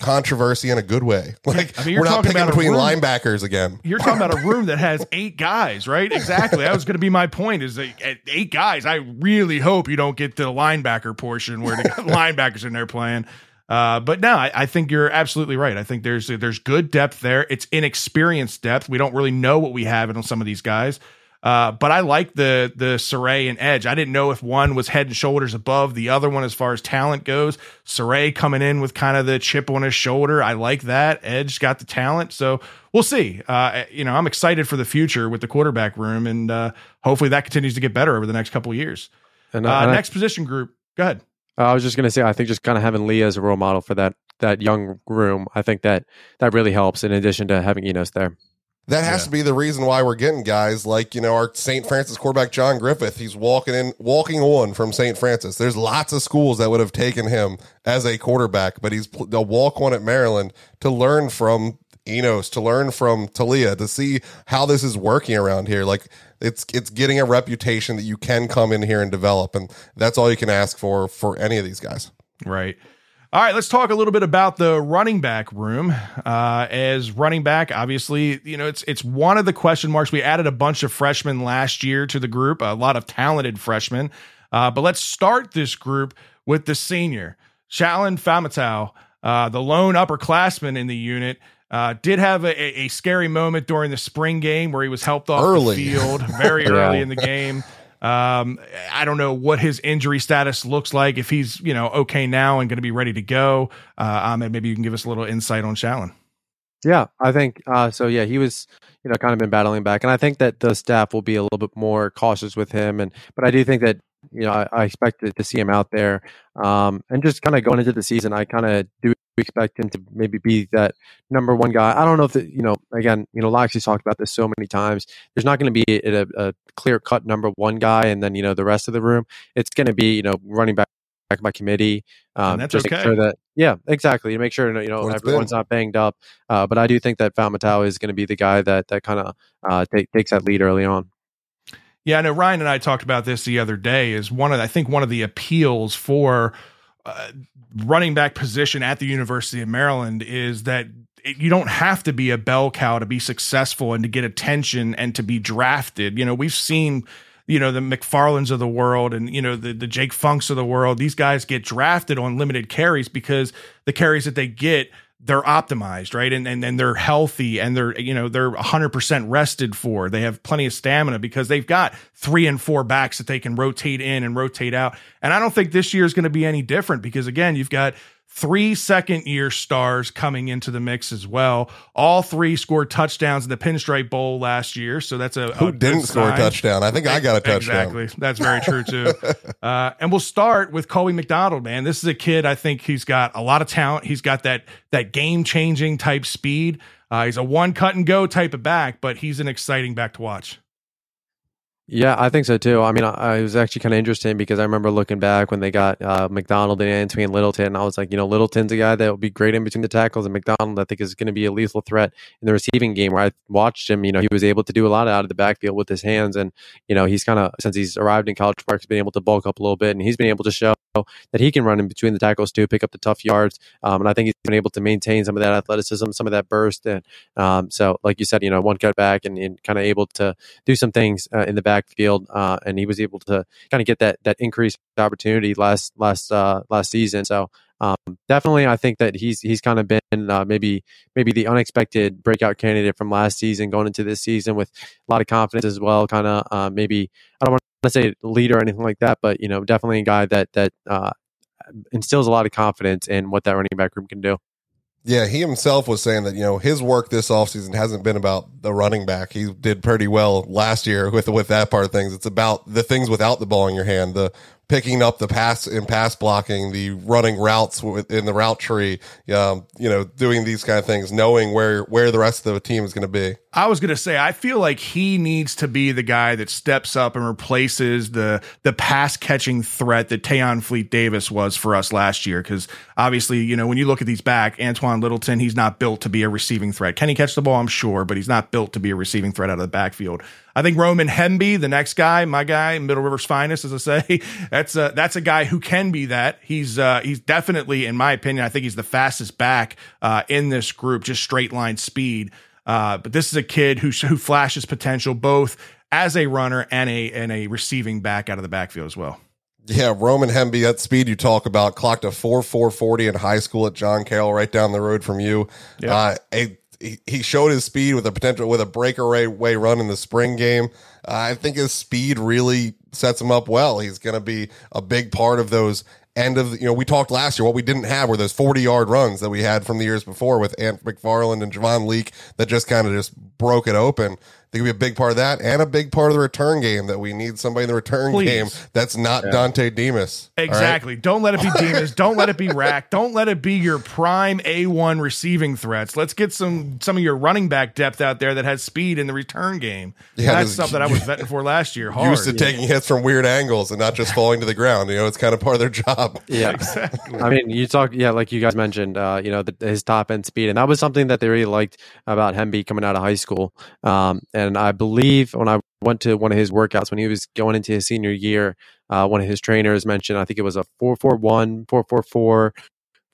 controversy in a good way. Like I mean, we're not talking picking about between room- linebackers again. You're talking about a room that has eight guys, right? Exactly. That was going to be my point. Is that eh, eight guys? I really hope you don't get to the linebacker portion where the linebackers in there playing. Uh, but no, I, I think you're absolutely right. I think there's there's good depth there. It's inexperienced depth. We don't really know what we have in some of these guys. Uh, but I like the the Sauray and Edge. I didn't know if one was head and shoulders above the other one as far as talent goes. Sauray coming in with kind of the chip on his shoulder. I like that. Edge got the talent, so we'll see. Uh, you know, I'm excited for the future with the quarterback room, and uh, hopefully that continues to get better over the next couple of years. And, Uh, and I- next position group, go ahead. I, was just going to say, I think just kind of having Leah as a role model for that that young room, I think that that really helps. In addition to having Enos there. That has Yeah. to be the reason why we're getting guys like you know our St. Francis quarterback John Griffith. He's walking in, walking on from St. Francis. There's lots of schools that would have taken him as a quarterback, but he's pl- a walk on at Maryland to learn from Enos, to learn from Taulia, to see how this is working around here. Like it's it's getting a reputation that you can come in here and develop, and that's all you can ask for for any of these guys. Right. All right, let's talk a little bit about the running back room. Uh, as running back, obviously, you know it's it's one of the question marks. We added a bunch of freshmen last year to the group, a lot of talented freshmen. Uh, but let's start this group with the senior, Challen Faamatau, uh, the lone upperclassman in the unit. Uh, did have a, a, scary moment during the spring game where he was helped off early. the field very early in the game. Um, I don't know what his injury status looks like. If he's you know okay now and going to be ready to go, uh, Ahmed, maybe you can give us a little insight on Challen. Yeah, I think uh, so. Yeah, he was you know kind of been battling back, and I think that the staff will be a little bit more cautious with him. And but I do think that you know I, I expected to see him out there, um, and just kind of going into the season, I kind of do expect him to maybe be that number one guy. I don't know if the, you know, again, you know, Locksley's talked about this so many times. There's not going to be a, a clear cut number one guy, and then you know the rest of the room. It's going to be you know running back by committee. Um, that's just okay. Sure that yeah, exactly. To make sure you know everyone's been. not banged up. Uh, but I do think that Faamatau is going to be the guy that that kind of uh, take, takes that lead early on. Yeah, I know Ryan and I talked about this the other day. Is one of I think one of the appeals for uh, running back position at the University of Maryland is that it, you don't have to be a bell cow to be successful and to get attention and to be drafted. You know, we've seen you know the McFarlands of the world and you know the the Jake Funks of the world. These guys get drafted on limited carries because the carries that they get they're optimized, right? And, and and they're healthy and they're you know they're 100% rested for. They have plenty of stamina because they've got three and four backs that they can rotate in and rotate out. And I don't think this year is going to be any different because again, you've got three second year stars coming into the mix as well. All three scored touchdowns in the Pinstripe Bowl last year, so that's a who a didn't score a touchdown. I think I got a touchdown. Exactly, that's very true too. uh, and we'll start with Colby McDonald. Man, this is a kid. I think he's got a lot of talent. He's got that that game changing type speed. Uh, he's a one cut and go type of back, but he's an exciting back to watch. Yeah, I think so too. I mean, I, I was actually kind of interesting because I remember looking back when they got uh, McDonald and Antwain Littleton. And I was like, you know, Littleton's a guy that will be great in between the tackles, and McDonald, I think, is going to be a lethal threat in the receiving game. Where I watched him, you know, he was able to do a lot out of the backfield with his hands, and you know, he's kind of since he's arrived in College Park, he's been able to bulk up a little bit, and he's been able to show that he can run in between the tackles too, pick up the tough yards, um, and I think he's been able to maintain some of that athleticism, some of that burst, and um, so, like you said, you know, one cut back and, and kind of able to do some things uh, in the backfield. Uh, and he was able to kind of get that that increased opportunity last last uh, last season. So um, definitely, I think that he's he's kind of been uh, maybe maybe the unexpected breakout candidate from last season going into this season with a lot of confidence as well. Kind of uh, maybe I don't want to say leader or anything like that, but you know, definitely a guy that that uh, instills a lot of confidence in what that running back room can do. Yeah, he himself was saying that, you know, his work this offseason hasn't been about the running back. He did pretty well last year with with that part of things. It's about the things without the ball in your hand, the picking up the pass in pass blocking, the running routes in the route tree, um, you know, doing these kind of things, knowing where where the rest of the team is going to be. I was going to say, I feel like he needs to be the guy that steps up and replaces the the pass catching threat that Tayon Fleet Davis was for us last year. Because obviously, you know, when you look at these back, Antwain Littleton, he's not built to be a receiving threat. Can he catch the ball? I'm sure, but he's not built to be a receiving threat out of the backfield. I think Roman Hemby, the next guy, my guy, Middle River's finest, as I say, that's a, that's a guy who can be that. He's uh, he's definitely, in my opinion, I think he's the fastest back uh, in this group, just straight line speed. Uh, but this is a kid who who flashes potential both as a runner and a and a receiving back out of the backfield as well. Yeah, Roman Hemby, that speed you talk about, clocked a four four forty in high school at John Carroll, right down the road from you. Yeah. Uh, a he, showed his speed with a potential with a breakaway way run in the spring game. Uh, I think his speed really sets him up well. He's going to be a big part of those end of you know we talked last year what we didn't have were those 40 yard runs that we had from the years before with Ant McFarland and Javon Leake that just kind of just broke it open they could be a big part of that and a big part of the return game that we need somebody in the return Please. game that's not yeah. Dontay Demus. Exactly. Right? Don't let it be Demus. Don't let it be Rack. Don't let it be your prime A1 receiving threats. Let's get some some of your running back depth out there that has speed in the return game. Yeah, that's something I was vetting for last year. Hard. Used to taking hits from weird angles and not just falling to the ground. You know, it's kind of part of their job. Yeah, exactly. I mean, you talk, yeah, like you guys mentioned, uh, you know, the, his top end speed, and that was something that they really liked about Hemby coming out of high school. Um, and I believe when I went to one of his workouts when he was going into his senior year, uh, one of his trainers mentioned, I think it was a 441, 444,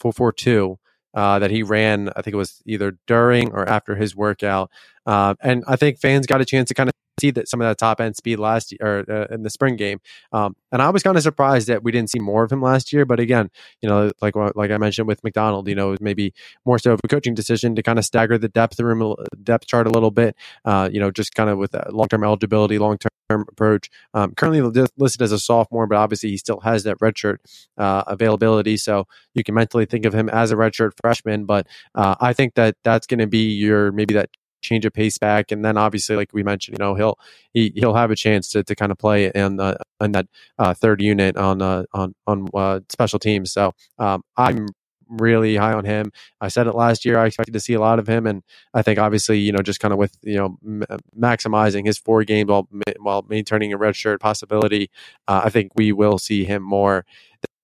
four four two uh, that he ran. I think it was either during or after his workout, uh, and I think fans got a chance to kind of see that some of that top end speed last year or uh, in the spring game. Um, and I was kind of surprised that we didn't see more of him last year. But again, you know, like like I mentioned with McDonald, you know, maybe more so of a coaching decision to kind of stagger the depth room depth chart a little bit. Uh, you know, just kind of with long term eligibility, long term approach. Um, currently listed as a sophomore, but obviously he still has that redshirt uh, availability, so you can mentally think of him as a redshirt freshman. But uh, I think that that's going to be your maybe that change of pace back, and then obviously, like we mentioned, you know, he'll he, he'll have a chance to, to kind of play in the in that uh, third unit on uh, on on uh, special teams. So um, I'm really high on him. I said it last year. I expected to see a lot of him, and I think obviously, you know, just kind of with you know m- maximizing his four games while while maintaining a red shirt possibility, uh, I think we will see him more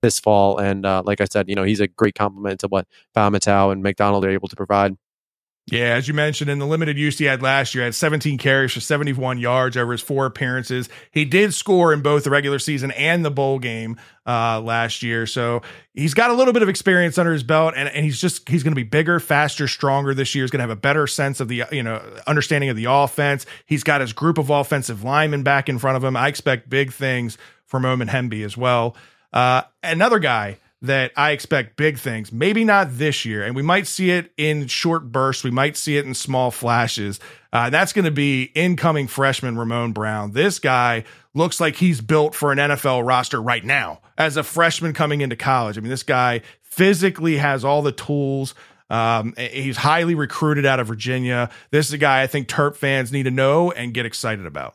this fall. And uh, like I said, you know, he's a great complement to what Faamatau and McDonald are able to provide. Yeah, as you mentioned, in the limited use he had last year, had 17 carries for 71 yards over his four appearances. He did score in both the regular season and the bowl game uh, last year, so he's got a little bit of experience under his belt, and, and he's just he's going to be bigger, faster, stronger this year. He's going to have a better sense of the you know understanding of the offense. He's got his group of offensive linemen back in front of him. I expect big things from Roman Hemby as well. Uh, another guy that I expect big things. Maybe not this year, and we might see it in short bursts. We might see it in small flashes. Uh, that's going to be incoming freshman Ramon Brown. This guy looks like he's built for an NFL roster right now as a freshman coming into college. I mean, this guy physically has all the tools. Um, he's highly recruited out of Virginia. This is a guy I think Terp fans need to know and get excited about.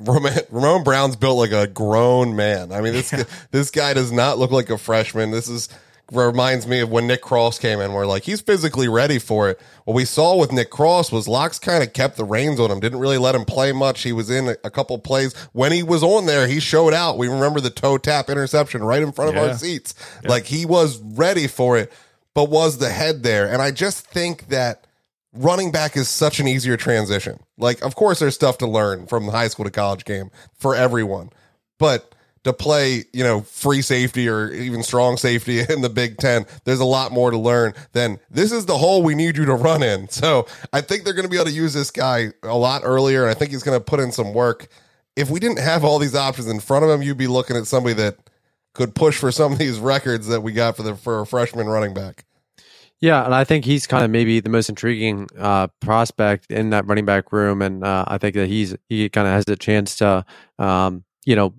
Ramon Brown's built like a grown man. I mean, this yeah. this guy does not look like a freshman. This is reminds me of when Nick Cross came in. We're like, he's physically ready for it. What we saw with Nick Cross was Locks kind of kept the reins on him, didn't really let him play much. He was in a, couple plays. When he was on there, he showed out. We remember the toe tap interception right in front of our seats. Yeah. Like he was ready for it, but was the head there. And I just think that running back is such an easier transition. Like, of course, there's stuff to learn from the high school to college game for everyone, but to play, you know, free safety or even strong safety in the Big Ten, there's a lot more to learn than this is the hole we need you to run in. So I think they're going to be able to use this guy a lot earlier, and I think he's going to put in some work. If we didn't have all these options in front of him, you'd be looking at somebody that could push for some of these records that we got for the for a freshman running back. Yeah, and I think he's kind of maybe the most intriguing uh, prospect in that running back room, and uh, I think that he's he kind of has a chance to, um, you know,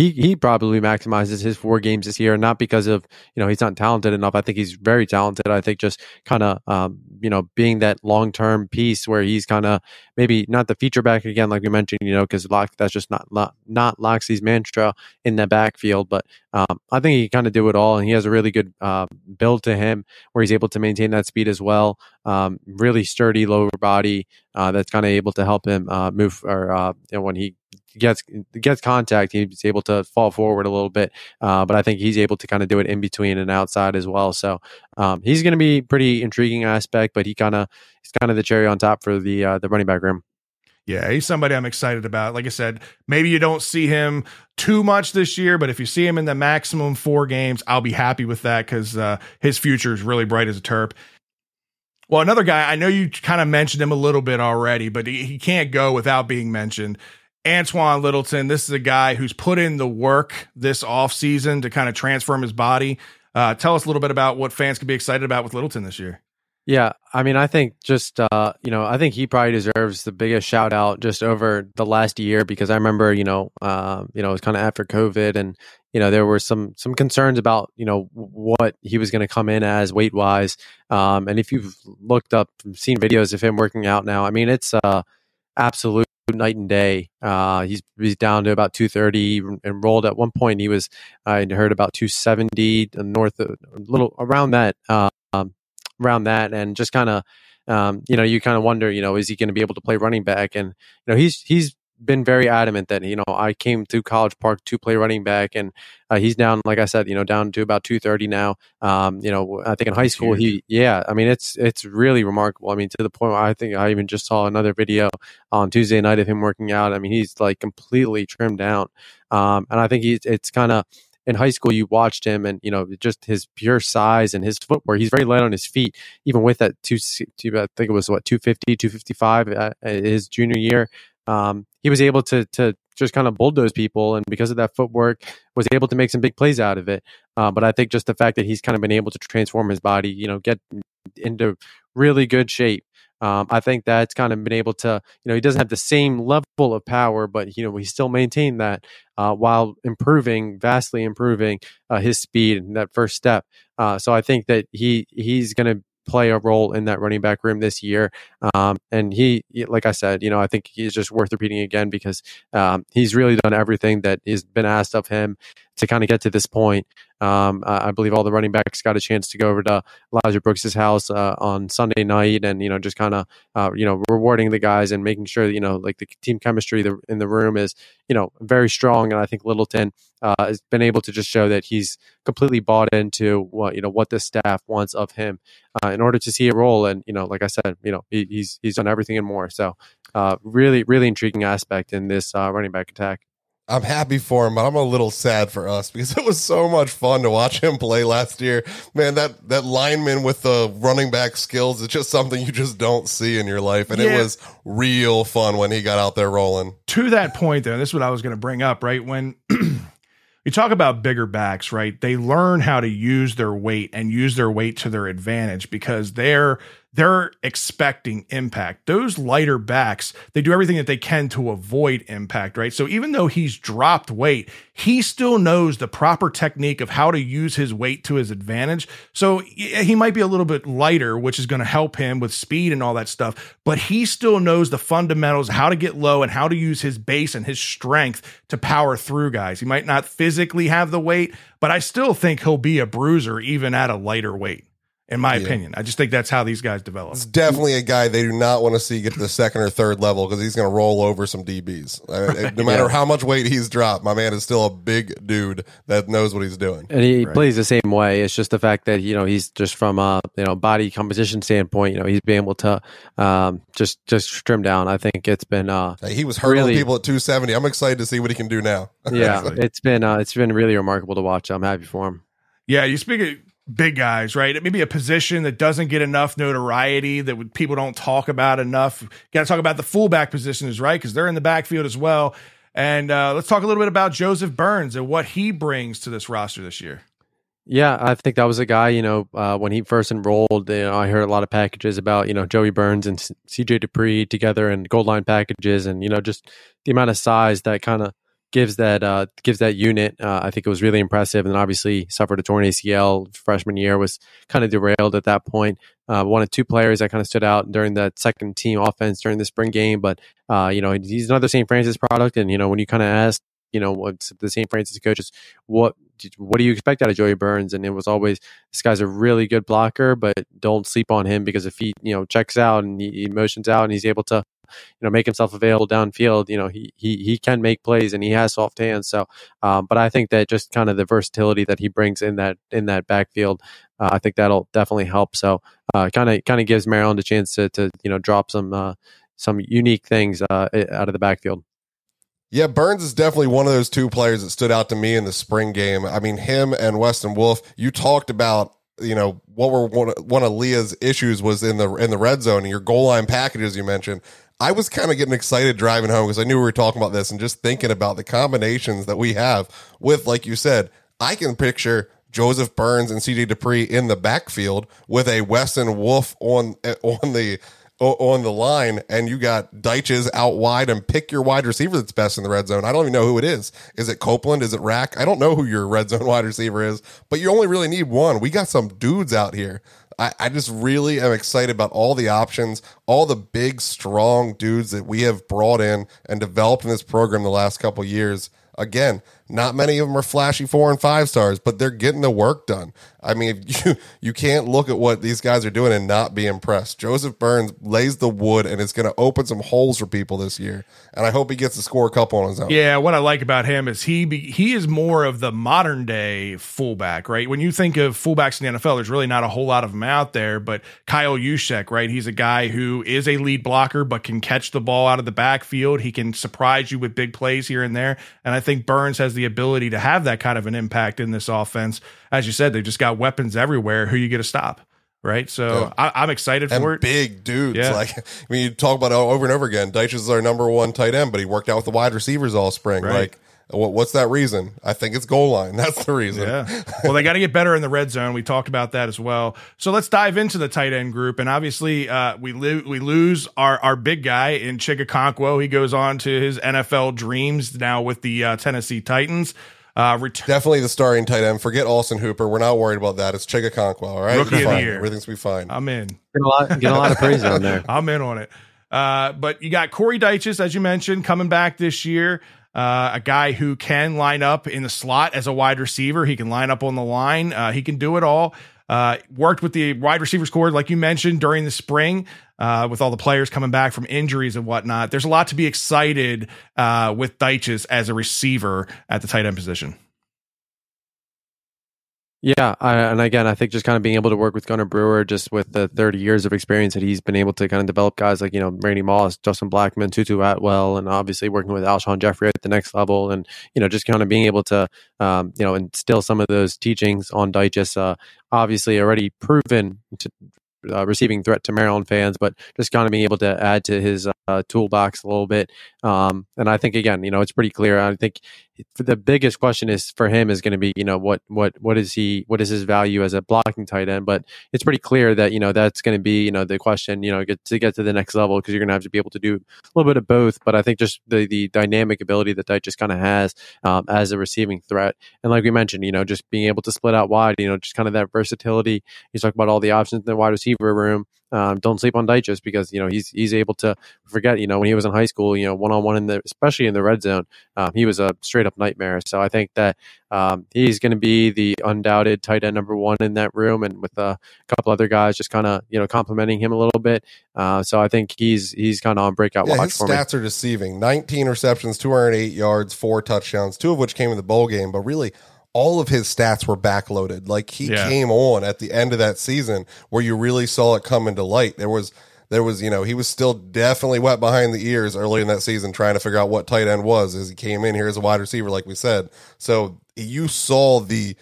he he probably maximizes his four games this year, not because of you know he's not talented enough. I think he's very talented. I think just kind of um, you know being that long term piece where he's kind of maybe not the feature back again, like we mentioned, you know, because Lock that's just not not, Locksley's mantra in the backfield. But um, I think he kind of do it all, and he has a really good uh, build to him where he's able to maintain that speed as well. Um, really sturdy lower body uh, that's kind of able to help him uh, move or uh, you know, when he gets gets contact, he's able to fall forward a little bit. Uh, but I think he's able to kind of do it in between and outside as well. So um, he's going to be pretty intriguing aspect, but he kind of he's kind of the cherry on top for the uh, the running back room. Yeah, he's somebody I'm excited about. Like I said, maybe you don't see him too much this year, but if you see him in the maximum four games, I'll be happy with that because uh, his future is really bright as a Terp. Well, another guy, I know you kind of mentioned him a little bit already, but he, he can't go without being mentioned. Antwain Littleton, this is a guy who's put in the work this offseason to kind of transform his body. Uh, tell us a little bit about what fans can be excited about with Littleton this year. Yeah, I mean, I think just uh, you know, I think he probably deserves the biggest shout out just over the last year because I remember, you know, uh, you know, it was kind of after COVID, and you know, there were some some concerns about you know what he was going to come in as weight wise. Um, and if you've looked up, seen videos of him working out now, I mean, it's uh, absolute night and day. Uh, he's he's down to about 230 and rolled at one point. He was I heard about 270 north of, a little around that um, around that, and just kind of um, you know you kind of wonder you know is he going to be able to play running back? And you know he's he's been very adamant that you know I came to College Park to play running back, and uh, he's down, like I said, you know, down to about two thirty now. Um, you know, I think in high school he, yeah, I mean, it's it's really remarkable. I mean, to the point where I think I even just saw another video on Tuesday night of him working out. I mean, he's like completely trimmed down, um, and I think he's it's kind of in high school you watched him and you know just his pure size and his footwork. He's very light on his feet, even with that two. two I think it was what 250, 255 uh, his junior year. Um, he was able to to just kind of bulldoze people, and because of that footwork, was able to make some big plays out of it. Uh, but I think just the fact that he's kind of been able to transform his body, you know, get into really good shape. Um, I think that's kind of been able to, you know, he doesn't have the same level of power, but you know, he still maintained that uh, while improving, vastly improving uh, his speed and that first step. Uh, so I think that he he's going to play a role in that running back room this year. Um, and he, like I said, you know, I think he's just worth repeating again because um, he's really done everything that has been asked of him to kind of get to this point. Um, I believe all the running backs got a chance to go over to Elijah Brooks's house uh, on Sunday night, and you know, just kind of uh, you know rewarding the guys and making sure that, you know like the team chemistry in the room is you know very strong. And I think Littleton uh, has been able to just show that he's completely bought into what you know what the staff wants of him uh, in order to see a role. And you know, like I said, you know, he, he's he's done everything and more. So uh, really, really intriguing aspect in this uh, running back attack. I'm happy for him, but I'm a little sad for us because it was so much fun to watch him play last year. Man, that that lineman with the running back skills is just something you just don't see in your life, and yeah. it was real fun when he got out there rolling. To that point, though, this is what I was going to bring up. Right when you talk about bigger backs, right? They learn how to use their weight and use their weight to their advantage because they're they're expecting impact. Those lighter backs, they do everything that they can to avoid impact, right? So even though he's dropped weight, he still knows the proper technique of how to use his weight to his advantage. So he might be a little bit lighter, which is going to help him with speed and all that stuff, but he still knows the fundamentals, how to get low and how to use his base and his strength to power through guys. He might not physically have the weight, but I still think he'll be a bruiser even at a lighter weight in my yeah. opinion. I just think that's how these guys develop. It's definitely a guy they do not want to see get to the second or third level because he's going to roll over some DBs. Right. no matter yeah. how much weight he's dropped, my man is still a big dude that knows what he's doing. And he right. plays the same way. It's just the fact that you know he's just from a you know body composition standpoint. You know he's been able to um, just just trim down. I think it's been uh, hey, he was hurting really, people at 270. I'm excited to see what he can do now. yeah, it's been uh, it's been really remarkable to watch. I'm happy for him. Yeah, you speak of big guys, right? Maybe a position that doesn't get enough notoriety that people don't talk about enough. Got to talk about the fullback position, is right? Because they're in the backfield as well. And uh, let's talk a little bit about Joseph Burns and what he brings to this roster this year. Yeah, I think that was a guy, you know, uh, when he first enrolled, you know, I heard a lot of packages about, you know, Joey Burns and CJ Dippre together and gold line packages and, you know, just the amount of size that kind of gives that uh, gives that unit. Uh, I think it was really impressive, and obviously suffered a torn ACL freshman year. Was kind of derailed at that point. Uh, one of two players that kind of stood out during that second team offense during the spring game. But uh, you know, he's another St. Francis product, and you know, when you kind of ask, you know, what's the St. Francis coaches, what what do you expect out of Joey Burns? And it was always this guy's a really good blocker, but don't sleep on him because if he you know checks out and he, he motions out and he's able to you know make himself available downfield. You know he he he can make plays and he has soft hands. So, um, but I think that just kind of the versatility that he brings in that in that backfield, uh, I think that'll definitely help. So, kind of kind of gives Maryland a chance to to you know drop some uh, some unique things uh, out of the backfield. Yeah, Burns is definitely one of those two players that stood out to me in the spring game. I mean, him and Weston Wolff. You talked about you know what were one, one of Leah's issues was in the in the red zone and your goal line packages you mentioned. I was kind of getting excited driving home because I knew we were talking about this and just thinking about the combinations that we have with, like you said, I can picture Joseph Burns and CJ Dippre in the backfield with a Weston Wolff on eh, on the on the line, and you got Dyches out wide and pick your wide receiver that's best in the red zone. I don't even know who it is. Is it Copeland? Is it Rack? I don't know who your red zone wide receiver is, but you only really need one. We got some dudes out here I, I just really am excited about all the options, all the big, strong dudes that we have brought in and developed in this program the last couple years. Again, not many of them are flashy four and five stars, but they're getting the work done. I mean, you you can't look at what these guys are doing and not be impressed. Joseph Burns lays the wood and it's going to open some holes for people this year. And I hope he gets to score a couple on his own. Yeah, what I like about him is he be, he is more of the modern day fullback, right? When you think of fullbacks in the NFL, there's really not a whole lot of them out there. But Kyle Juszczyk, right? He's a guy who is a lead blocker but can catch the ball out of the backfield. He can surprise you with big plays here and there. And I think Burns has the ability to have that kind of an impact in this offense. As you said, they've just got weapons everywhere. Who you get to stop? Right, so Yeah. I, I'm excited and for it. big dudes. Yeah. Like I mean, you talk about it over and over again. Deitch is our number one tight end, but he worked out with the wide receivers all spring. Right. Like, what, what's that reason? I think it's goal line. That's the reason. Yeah. Well, they got to get better in the red zone. We talked about that as well. So let's dive into the tight end group. And obviously, uh, we lo- we lose our our big guy in Chig Okonkwo. He goes on to his NFL dreams now with the uh, Tennessee Titans. Uh, ret- Definitely the starting tight end. Forget Austin Hooper. We're not worried about that. It's Chig Okonkwo. All right, Rookie of the year. Everything's be fine. I'm in. Get a lot, get a lot of praise on there. I'm in on it. Uh, but you got Corey Dyches, as you mentioned, coming back this year. Uh, a guy who can line up in the slot as a wide receiver. He can line up on the line. Uh, he can do it all. Uh, worked with the wide receivers core, like you mentioned, during the spring, uh, with all the players coming back from injuries and whatnot. There's a lot to be excited uh, with Dyches as a receiver at the tight end position. Yeah, I, and again, I think just kind of being able to work with Gunter Brewer, just with the 30 years of experience that he's been able to kind of develop guys like you know Randy Moss, Justin Blackmon, Tutu Atwell, and obviously working with Alshon Jeffery at the next level, and you know just kind of being able to um, you know instill some of those teachings on Dyches. Uh, obviously, already proven to, uh, receiving threat to Maryland fans, but just kind of being able to add to his uh, toolbox a little bit. Um, and I think again, you know, it's pretty clear. I think the biggest question is for him is going to be, you know, what what what is he what is his value as a blocking tight end? But it's pretty clear that you know that's going to be you know the question. You know, get to get to the next level because you're going to have to be able to do a little bit of both. But I think just the the dynamic ability that Dyche just kind of has um, as a receiving threat, and like we mentioned, you know, just being able to split out wide, you know, just kind of that versatility. You talk about all the options in the wide receiver room. Um, don't sleep on Dyches because you know he's he's able to forget. You know when he was in high school, you know one on one in the especially in the red zone, um, he was a straight up nightmare. So I think that um, he's going to be the undoubted tight end number one in that room, and with a couple other guys just kind of you know complimenting him a little bit. Uh, so I think he's he's kind of on breakout Yeah, watch his for me. stats are deceiving. 19 receptions, 208 yards, four touchdowns, two of which came in the bowl game, but really all of his stats were backloaded. Like he Yeah. came on at the end of that season where you really saw it come into light. There was there was, you know, he was still definitely wet behind the ears early in that season trying to figure out what tight end was as he came in here as a wide receiver, like we said. So you saw the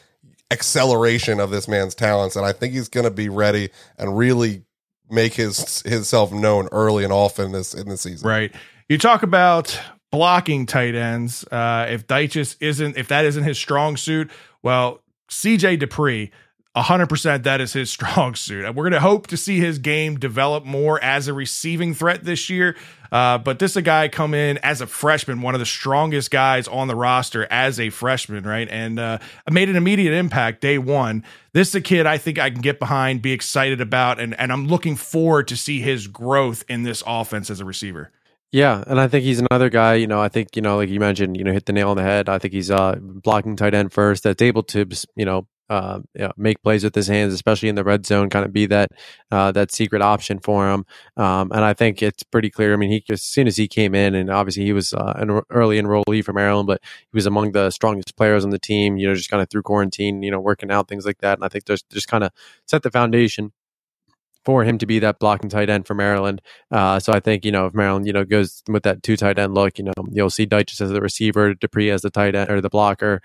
acceleration of this man's talents, and I think he's gonna be ready and really make his himself known early and often this in the season. Right. You talk about blocking tight ends. Uh, if Dyches isn't, if that isn't his strong suit, well, CJ Dippre, 100% that is his strong suit. We're going to hope to see his game develop more as a receiving threat this year. Uh, but this a guy come in as a freshman, one of the strongest guys on the roster as a freshman, right? And uh, made an immediate impact day one. This is a kid I think I can get behind, be excited about, and, and I'm looking forward to see his growth in this offense as a receiver. Yeah, and I think he's another guy. You know, I think you know, like you mentioned, you know, hit the nail on the head. I think he's uh blocking tight end first. That's able to, you know, uh, you know, make plays with his hands, especially in the red zone, kind of be that uh, that secret option for him. Um, and I think it's pretty clear. I mean, he as soon as he came in, and obviously he was uh, an early enrollee for Maryland, but he was among the strongest players on the team. You know, just kind of through quarantine, you know, working out things like that. And I think there's just kind of set the foundation for him to be that blocking tight end for Maryland. Uh, so I think, you know, if Maryland, you know, goes with that two tight end look, you know, you'll see Dyches as the receiver, Dippre as the tight end or the blocker.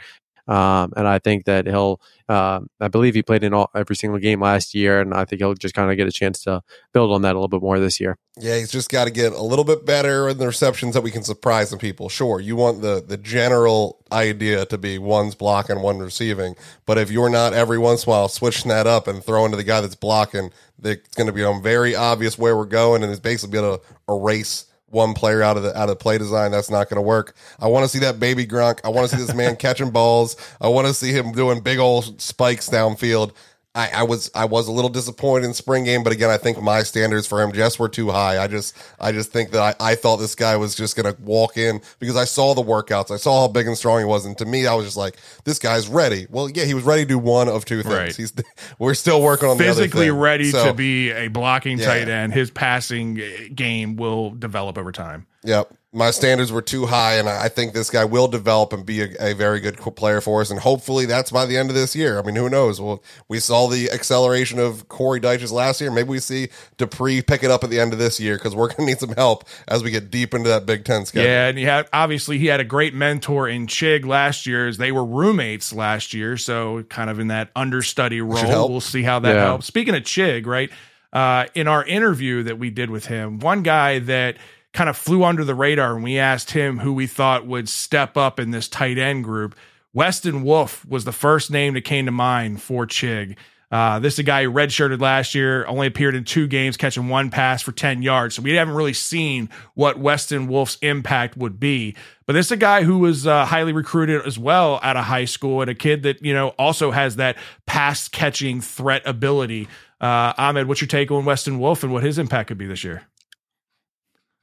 Um, and I think that he'll, uh, I believe he played in all, every single game last year, and I think he'll just kind of get a chance to build on that a little bit more this year. Yeah, he's just got to get a little bit better in the receptions that we can surprise some people. Sure, you want the the general idea to be one's blocking, one receiving, but if you're not every once in a while switching that up and throwing to the guy that's blocking, it's going to become very obvious where we're going, and it's basically going to erase one player out of the out of play design. That's not going to work. I want to see that baby Gronk. I want to see this man catching balls. I want to see him doing big old spikes downfield. I, I was I was a little disappointed in spring game, but again, I think my standards for him just were too high. I just I just think that I, I thought this guy was just gonna walk in because I saw the workouts, I saw how big and strong he was, and to me, I was just like, this guy's ready. Well, yeah, he was ready to do one of two things. Right. He's we're still working on the other physically ready So, to be a blocking Yeah. tight end. His passing game will develop over time. Yep. My standards were too high, and I think this guy will develop and be a, a, very good player for us. And hopefully, that's by the end of this year. I mean, who knows? Well, we saw the acceleration of Corey Dyches last year. Maybe we see Dippre pick it up at the end of this year because we're going to need some help as we get deep into that Big Ten schedule. Yeah, and he had obviously he had a great mentor in Chig last year. As they were roommates last year, so kind of in that understudy role. We'll see how that yeah. helps. Speaking of Chig, right? Uh, in our interview that we did with him, one guy that kind of flew under the radar and we asked him who we thought would step up in this tight end group. Weston Wolff was the first name that came to mind for Chig. Uh, this is a guy who redshirted last year, only appeared in two games, catching one pass for 10 yards. So we haven't really seen what Weston Wolff's impact would be. But this is a guy who was uh, highly recruited as well out of high school and a kid that, you know, also has that pass catching threat ability. Uh, Ahmed, what's your take on Weston Wolff and what his impact could be this year?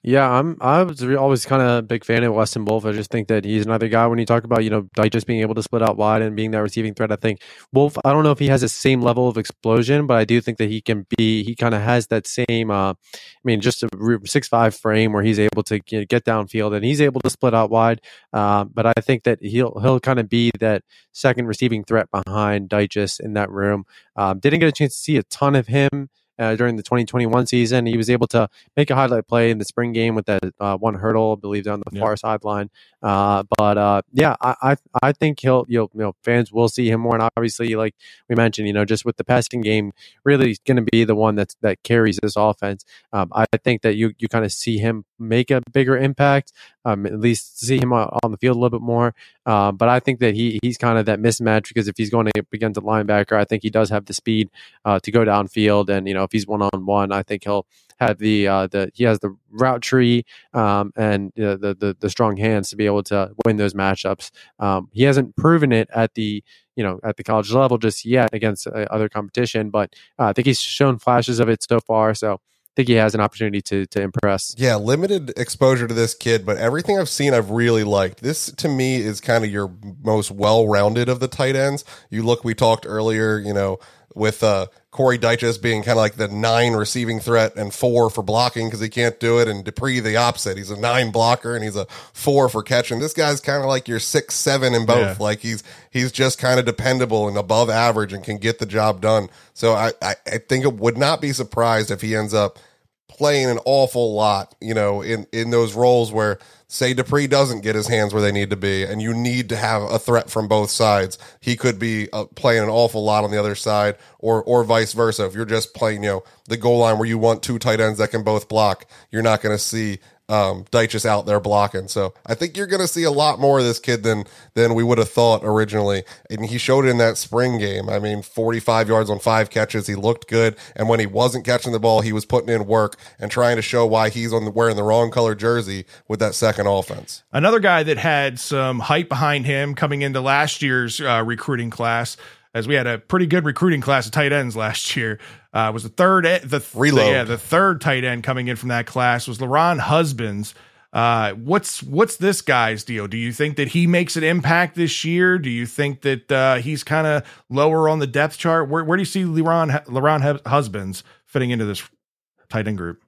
Yeah, I'm. I was always kind of a big fan of Weston Wolff. I just think that he's another guy. When you talk about you know like just being able to split out wide and being that receiving threat, I think Wolff. I don't know if he has the same level of explosion, but I do think that he can be. He kind of has that same. Uh, I mean, just a six five frame where he's able to get downfield and he's able to split out wide. Uh, but I think that he'll he'll kind of be that second receiving threat behind Dyches in that room. Um, didn't get a chance to see a ton of him uh, during the 2021 season. He was able to make a highlight play in the spring game with that uh, one hurdle, I believe, down the yep. far sideline. Uh, but uh, yeah, I, I, I think he'll you'll, you know fans will see him more, and obviously, like we mentioned, you know, just with the passing game, really going to be the one that that carries this offense. Um, I think that you you kind of see him make a bigger impact, um, at least see him on, the field a little bit more. Um, but I think that he he's kind of that mismatch because if he's going to against a linebacker, I think he does have the speed uh, to go downfield, and you know if he's one on one, I think he'll have the uh, the he has the route tree um, and the, the the strong hands to be able to win those matchups. Um, he hasn't proven it at the you know at the college level just yet against uh, other competition, but uh, I think he's shown flashes of it so far. So think he has an opportunity to to impress. Yeah, limited exposure to this kid, but everything I've seen, I've really liked. This to me is kind of your most well rounded of the tight ends. You look, we talked earlier, you know, with uh, Corey Dyches being kind of like the nine receiving threat and four for blocking because he can't do it, and Dippre the opposite. He's a nine blocker and he's a four for catching. This guy's kind of like your six seven in both. Yeah. Like he's he's just kind of dependable and above average and can get the job done. So I, I I think it would not be surprised if he ends up playing an awful lot, you know, in in those roles where say Dippre doesn't get his hands where they need to be, and you need to have a threat from both sides. He could be uh, playing an awful lot on the other side, or or vice versa. If you're just playing, you know, the goal line where you want two tight ends that can both block, you're not going to see um, Dyches out there blocking. So I think you're going to see a lot more of this kid than than we would have thought originally. And he showed it in that spring game. I mean, 45 yards on five catches. He looked good. And when he wasn't catching the ball, he was putting in work and trying to show why he's on the, wearing the wrong color jersey with that second offense. Another guy that had some hype behind him coming into last year's uh, recruiting class as we had a pretty good recruiting class of tight ends last year. Uh, was the third the reload. The, yeah, the third tight end coming in from that class was LaRon Husbands. Uh, what's what's this guy's deal? Do you think that he makes an impact this year? Do you think that uh, he's kind of lower on the depth chart? Where where do you see LaRon LaRon Husbands fitting into this tight end group?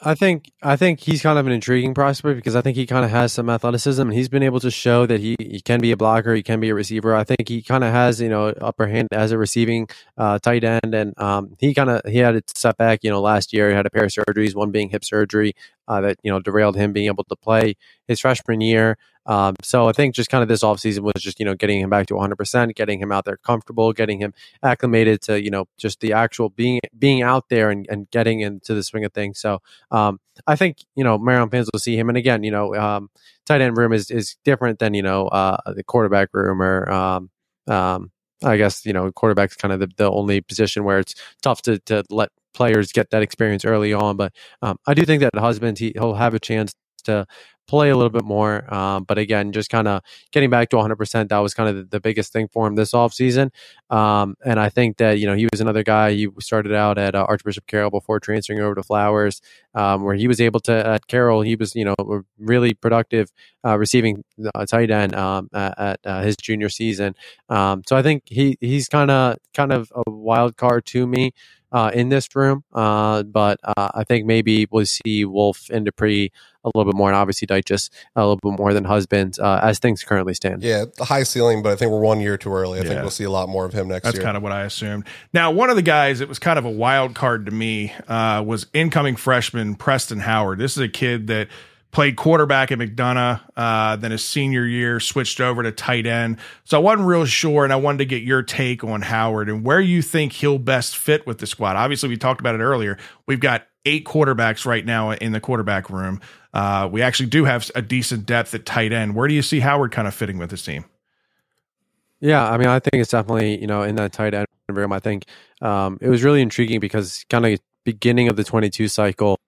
I think I think he's kind of an intriguing prospect because I think he kind of has some athleticism and he's been able to show that he, he can be a blocker, he can be a receiver. I think he kind of has you know upper hand as a receiving uh, tight end, and um, he kind of he had a setback you know last year. He had a pair of surgeries, one being hip surgery uh, that you know derailed him being able to play his freshman year. Um, so I think just kind of this offseason was just, you know, getting him back to 100%, getting him out there comfortable, getting him acclimated to, you know, just the actual being being out there and, and getting into the swing of things. So um, I think, you know, Maryland fans will see him. And again, you know, um, tight end room is, is different than, you know, uh, the quarterback room or, um, um, I guess, you know, quarterback's kind of the, the only position where it's tough to, to let players get that experience early on. But um, I do think that Husband, he, he'll have a chance to play a little bit more. Um, but again, just kind of getting back to 100%, that was kind of the, the biggest thing for him this offseason. Um, and I think that, you know, he was another guy, he started out at uh, Archbishop Carroll before transferring over to Flowers, um, where he was able to, at Carroll, he was, you know, really productive uh, receiving uh, tight end um, at, at uh, his junior season. Um, so I think he he's kind of kind of a wild card to me uh, in this room. Uh, but uh, I think maybe we'll see Wolff and Dippre a little bit more, and obviously Dyches a little bit more than Husbands uh, as things currently stand. Yeah, the high ceiling, but I think we're one year too early. I think we'll see a lot more of him next That's year. That's kind of what I assumed. Now, one of the guys that was kind of a wild card to me uh, was incoming freshman Preston Howard. This is a kid that played quarterback at McDonogh, uh, then his senior year switched over to tight end. So I wasn't real sure, and I wanted to get your take on Howard and where you think he'll best fit with the squad. Obviously, we talked about it earlier. We've got eight quarterbacks right now in the quarterback room. Uh, we actually do have a decent depth at tight end. Where do you see Howard kind of fitting with this team? Yeah, I mean, I think it's definitely you know in that tight end room. I think um, it was really intriguing because kind of beginning of the 22 cycle.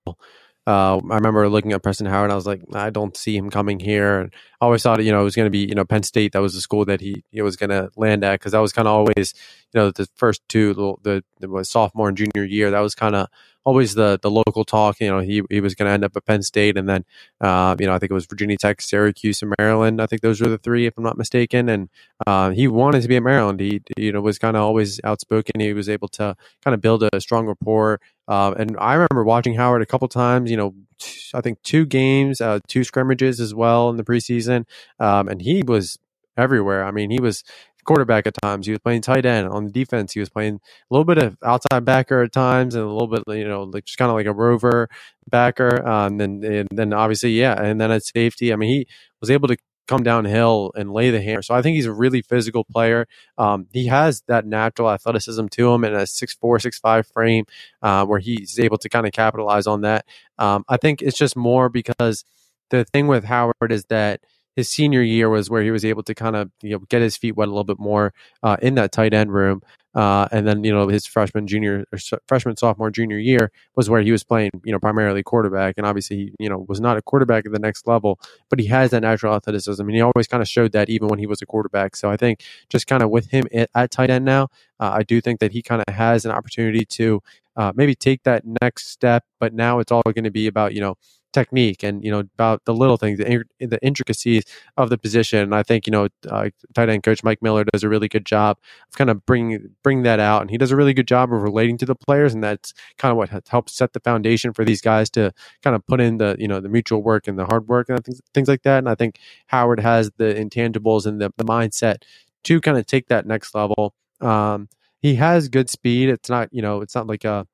Uh, I remember looking at Preston Howard, and I was like, I don't see him coming here. And I always thought, you know, it was going to be, you know, Penn State. That was the school that he, he was going to land at because that was kind of always, you know, the first two, the, the, sophomore and junior year. That was kind of always the the local talk. You know, he he was going to end up at Penn State, and then, uh, you know, I think it was Virginia Tech, Syracuse, and Maryland. I think those were the three, if I'm not mistaken. And uh, he wanted to be at Maryland. He, you know, was kind of always outspoken. He was able to kind of build a strong rapport. Uh, and I remember watching Howard a couple times. You know, t- I think two games, uh, two scrimmages as well in the preseason, um, and he was everywhere. I mean, he was quarterback at times. He was playing tight end on the defense. He was playing a little bit of outside backer at times, and a little bit, you know, like just kind of like a rover backer. Um, and, and then obviously, yeah, and then at safety, I mean, he was able to come downhill and lay the hammer. So I think he's a really physical player. Um, he has that natural athleticism to him and a six four, six five frame uh, where he's able to kind of capitalize on that. Um, I think it's just more because the thing with Howard is that his senior year was where he was able to kind of you know get his feet wet a little bit more uh, in that tight end room. Uh, and then you know his freshman, junior, or freshman, sophomore, junior year was where he was playing you know primarily quarterback, and obviously he you know was not a quarterback at the next level, but he has that natural athleticism, and he always kind of showed that even when he was a quarterback. So I think just kind of with him at, at tight end now, uh, I do think that he kind of has an opportunity to uh, maybe take that next step. But now it's all going to be about you know technique and you know about the little things, the, the intricacies of the position. And I think you know uh, tight end coach Mike Miller does a really good job of kind of bringing bring that out, and he does a really good job of relating to the players, and that's kind of what helped set the foundation for these guys to kind of put in the you know the mutual work and the hard work and things things like that. And I think Howard has the intangibles and the, the mindset to kind of take that next level. Um, he has good speed. It's not you know it's not like a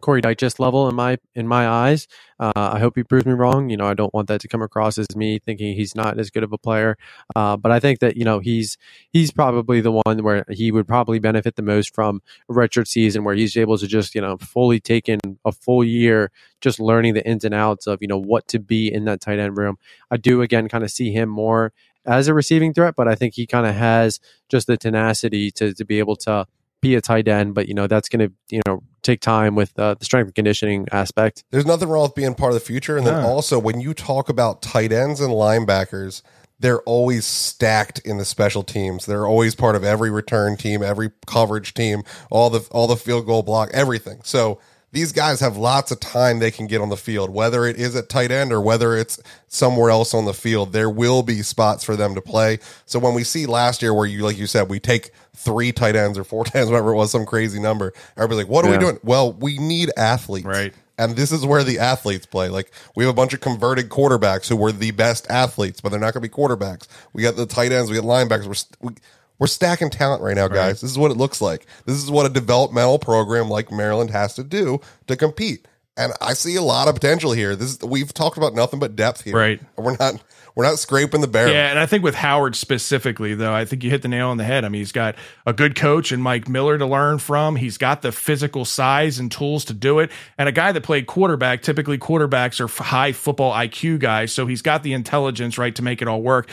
Corey Dyches level in my in my eyes. Uh, I hope he proves me wrong. You know, I don't want that to come across as me thinking he's not as good of a player. Uh, but I think that you know he's he's probably the one where he would probably benefit the most from a redshirt season, where he's able to just you know fully take in a full year, just learning the ins and outs of you know what to be in that tight end room. I do again kind of see him more as a receiving threat, but I think he kind of has just the tenacity to to be able to be a tight end, but you know that's going to you know take time with uh, the strength and conditioning aspect. There's nothing wrong with being part of the future. And then No. also, when you talk about tight ends and linebackers, they're always stacked in the special teams. They're always part of every return team, every coverage team, all the all the field goal block, everything. So these guys have lots of time they can get on the field, whether it is at tight end or whether it's somewhere else on the field. There will be spots for them to play. So when we see last year where you, like you said, we take three tight ends or four tight ends, whatever it was, some crazy number. Everybody's like, what are we doing? Well, we need athletes. Right. And this is where the athletes play. Like we have a bunch of converted quarterbacks who were the best athletes, but they're not going to be quarterbacks. We got the tight ends, we got linebackers. We're we, we're stacking talent right now, guys. This is what it looks like. This is what a developmental program like Maryland has to do to compete. And I see a lot of potential here. This is, we've talked about nothing but depth here. Right. We're not we're not scraping the barrel. Yeah, and I think with Howard specifically, though, I think you hit the nail on the head. I mean, he's got a good coach and Mike Miller to learn from. He's got the physical size and tools to do it. And a guy that played quarterback, typically quarterbacks are high football IQ guys, so he's got the intelligence, right, to make it all work.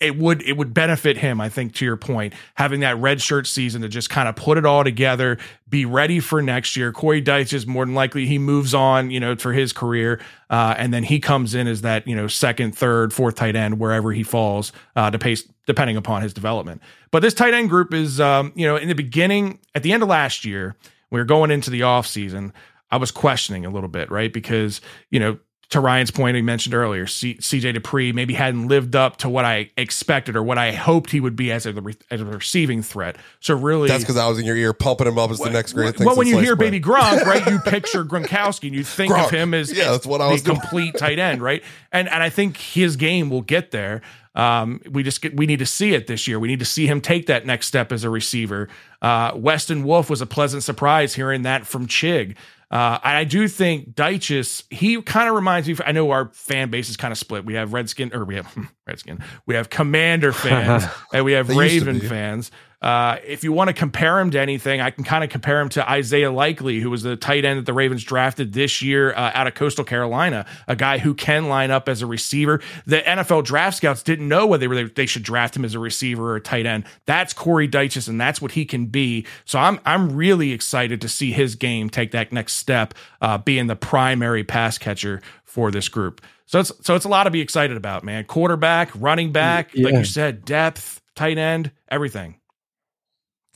It would it would benefit him, I think, to your point, having that red shirt season to just kind of put it all together, be ready for next year. Corey Dyches is more than likely he moves on, you know, for his career, uh, and then he comes in as that you know second, third, fourth tight end wherever he falls, uh, to pace, depending upon his development. But this tight end group is, um, you know, in the beginning, at the end of last year, we were going into the off season. I was questioning a little bit, right? Because, you know, to Ryan's point he mentioned earlier, C- CJ Dippre maybe hadn't lived up to what I expected or what I hoped he would be as a, as a receiving threat. So really, That's because I was in your ear pumping him up as the next great thing. well, when you hear. Baby Gronk, right, you picture Gronkowski and you think of him as Yeah, that's what I the was doing. complete tight end, right? And and I think his game will get there. Um, we just get, we need to see it this year. We need to see him take that next step as a receiver. Uh, Weston Wolff was a pleasant surprise hearing that from Chig. Uh, and I do think Dyches, he kind of reminds me. I know our fan base is kind of split. We have Redskin, or we have Redskin, we have Commander fans, and we have They used to Raven fans. Uh, if you want to compare him to anything, I can kind of compare him to Isaiah Likely, who was the tight end that the Ravens drafted this year uh, out of Coastal Carolina, a guy who can line up as a receiver. The NFL draft scouts didn't know whether they, were, they should draft him as a receiver or a tight end. That's Corey Dyches, and that's what he can be. So I'm I'm really excited to see his game take that next step, uh, being the primary pass catcher for this group. So it's so it's a lot to be excited about, man. Quarterback, running back, like you said, depth, tight end, everything.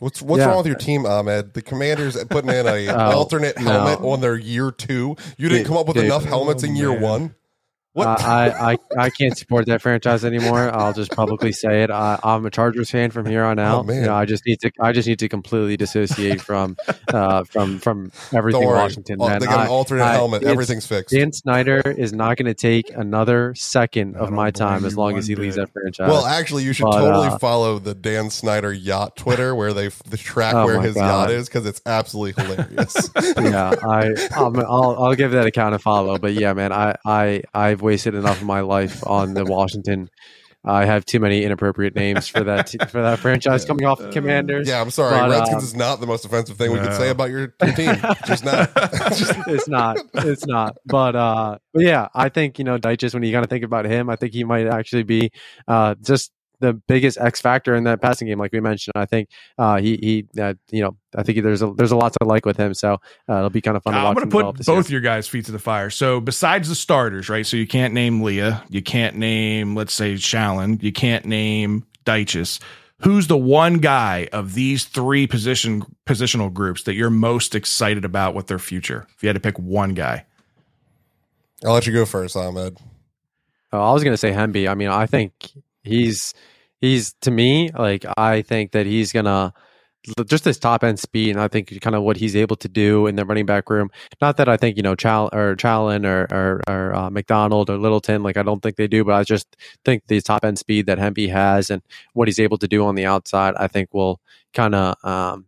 What's what's Yeah. wrong with your team, Ahmed? The Commanders putting in a Oh, alternate no. helmet on their year two. You didn't come up with enough helmets in year oh, man. one. What? Uh, I, I I can't support that franchise anymore. I'll just publicly say it. I, I'm a Chargers fan from here on out. Oh. You know, I just need to I just need to completely dissociate from uh, from from everything Washington. Oh, Man, they got an I- alternate I- helmet. Everything's fixed. Dan Snyder is not going to take another second of my time as long as he leaves bit. that franchise. well, actually, you should but, totally uh, follow the Dan Snyder yacht Twitter where they the track Oh where his God. yacht is because it's absolutely hilarious. yeah, I I'll, I'll I'll give that account a follow. But yeah, man, I I I've wasted enough of my life on the Washington. I have too many inappropriate names for that t- for that franchise coming off the Commanders. yeah, I'm sorry. But, Redskins um, is not the most offensive thing we could say about your team. Just not. it's not. It's not. But uh, but yeah, I think you know Dyches. When you kind of think about him, I think he might actually be uh just the biggest X factor in that passing game, like we mentioned. I think uh he he uh, you know I think there's a there's a lot to like with him. So uh, it'll be kind of fun to watch. I'm going him to develop put this both year. your guys' feet to the fire. So besides the starters, right? So you can't name Leah, you can't name, let's say, Challen, you can't name Dyches. Who's the one guy of these three position positional groups that you're most excited about with their future? If you had to pick one guy, I'll let you go first, Ahmed. Oh, I was going to say Hemby. I mean, I think he's he's to me like I think that he's gonna just his top end speed, and I think kind of what he's able to do in the running back room. Not that I think you know Chal or Challen or or, or uh, McDonald or Littleton, like I don't think they do, but I just think the top end speed that Hemby has and what he's able to do on the outside, I think will kind of um,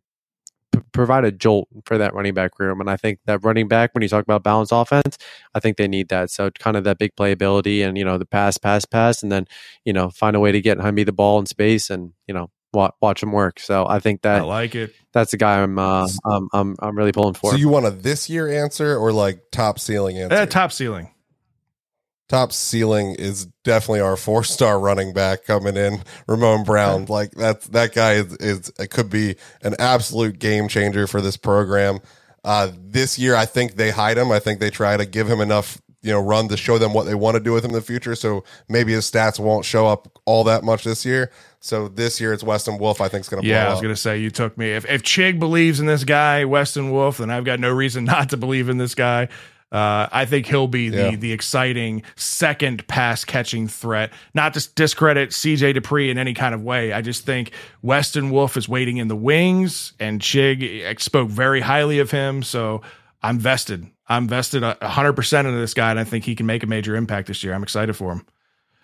p- provide a jolt for that running back room. And I think that running back, when you talk about balanced offense, I think they need that. So kind of that big playability and you know the pass, pass, pass, and then you know find a way to get Hemby the ball in space and you know watch, watch him work. So I think that I like it. that's the guy I'm uh, I'm, I'm I'm really pulling for. So you want a this year answer or like top ceiling answer? Uh, top ceiling. Top ceiling is definitely our four star running back coming in, Ramon Brown. Like that's that guy is, is it could be an absolute game changer for this program. Uh, this year, I think they hide him. I think they try to give him enough, you know, run to show them what they want to do with him in the future. So maybe his stats won't show up all that much this year. So this year, it's Weston Wolff. I think is going to Yeah, I was going to say you took me. If if Chig believes in this guy, Weston Wolff, then I've got no reason not to believe in this guy. Uh, I think he'll be the Yeah. the exciting second pass catching threat. Not to discredit CJ Dippre in any kind of way. I just think Weston Wolff is waiting in the wings, and Chig spoke very highly of him. So I'm vested. I'm vested a hundred percent into this guy, and I think he can make a major impact this year. I'm excited for him.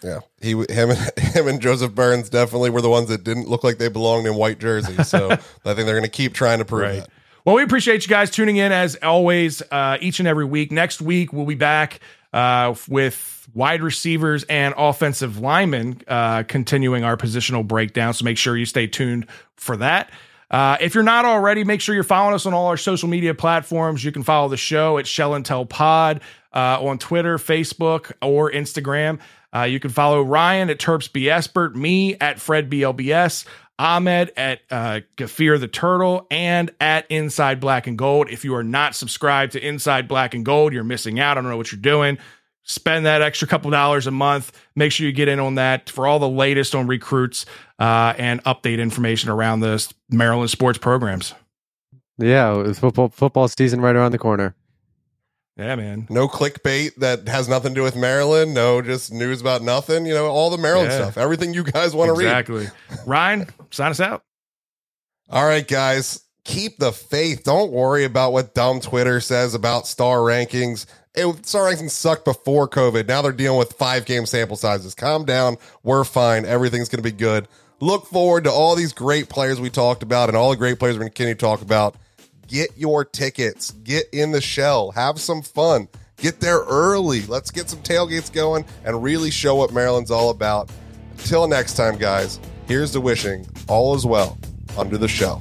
Yeah, he, him, and him, and Joseph Burns definitely were the ones that didn't look like they belonged in white jerseys. So I think they're going to keep trying to prove Right. that. Well, we appreciate you guys tuning in as always, uh, each and every week. Next week, we'll be back uh, with wide receivers and offensive linemen, uh, continuing our positional breakdown. So make sure you stay tuned for that. Uh, if you're not already, make sure you're following us on all our social media platforms. You can follow the show at Shell and Tell Pod uh, on Twitter, Facebook, or Instagram. Uh, you can follow Ryan at Terps B. Me at Fred BLBS, Ahmed at uh, Gafir the Turtle, and at Inside Black and Gold. If you are not subscribed to Inside Black and Gold, you're missing out. I don't know what you're doing. Spend that extra couple dollars a month. Make sure you get in on that for all the latest on recruits uh, and update information around the Maryland sports programs. Yeah, football football season right around the corner. Yeah, man. No clickbait that has nothing to do with Maryland. No, just news about nothing. You know, all the Maryland Yeah. stuff. Everything you guys want to read. Exactly. Ryan, sign us out. All right, guys, keep the faith. Don't worry about what dumb Twitter says about star rankings. It, star rankings sucked before COVID. Now they're dealing with five game sample sizes. Calm down. We're fine. Everything's going to be good. Look forward to all these great players we talked about and all the great players we're going to continue to talk about. Get your tickets. Get in the shell. Have some fun. Get there early. Let's get some tailgates going and really show what Maryland's all about. Until next time, guys, here's the wishing all is well under the shell.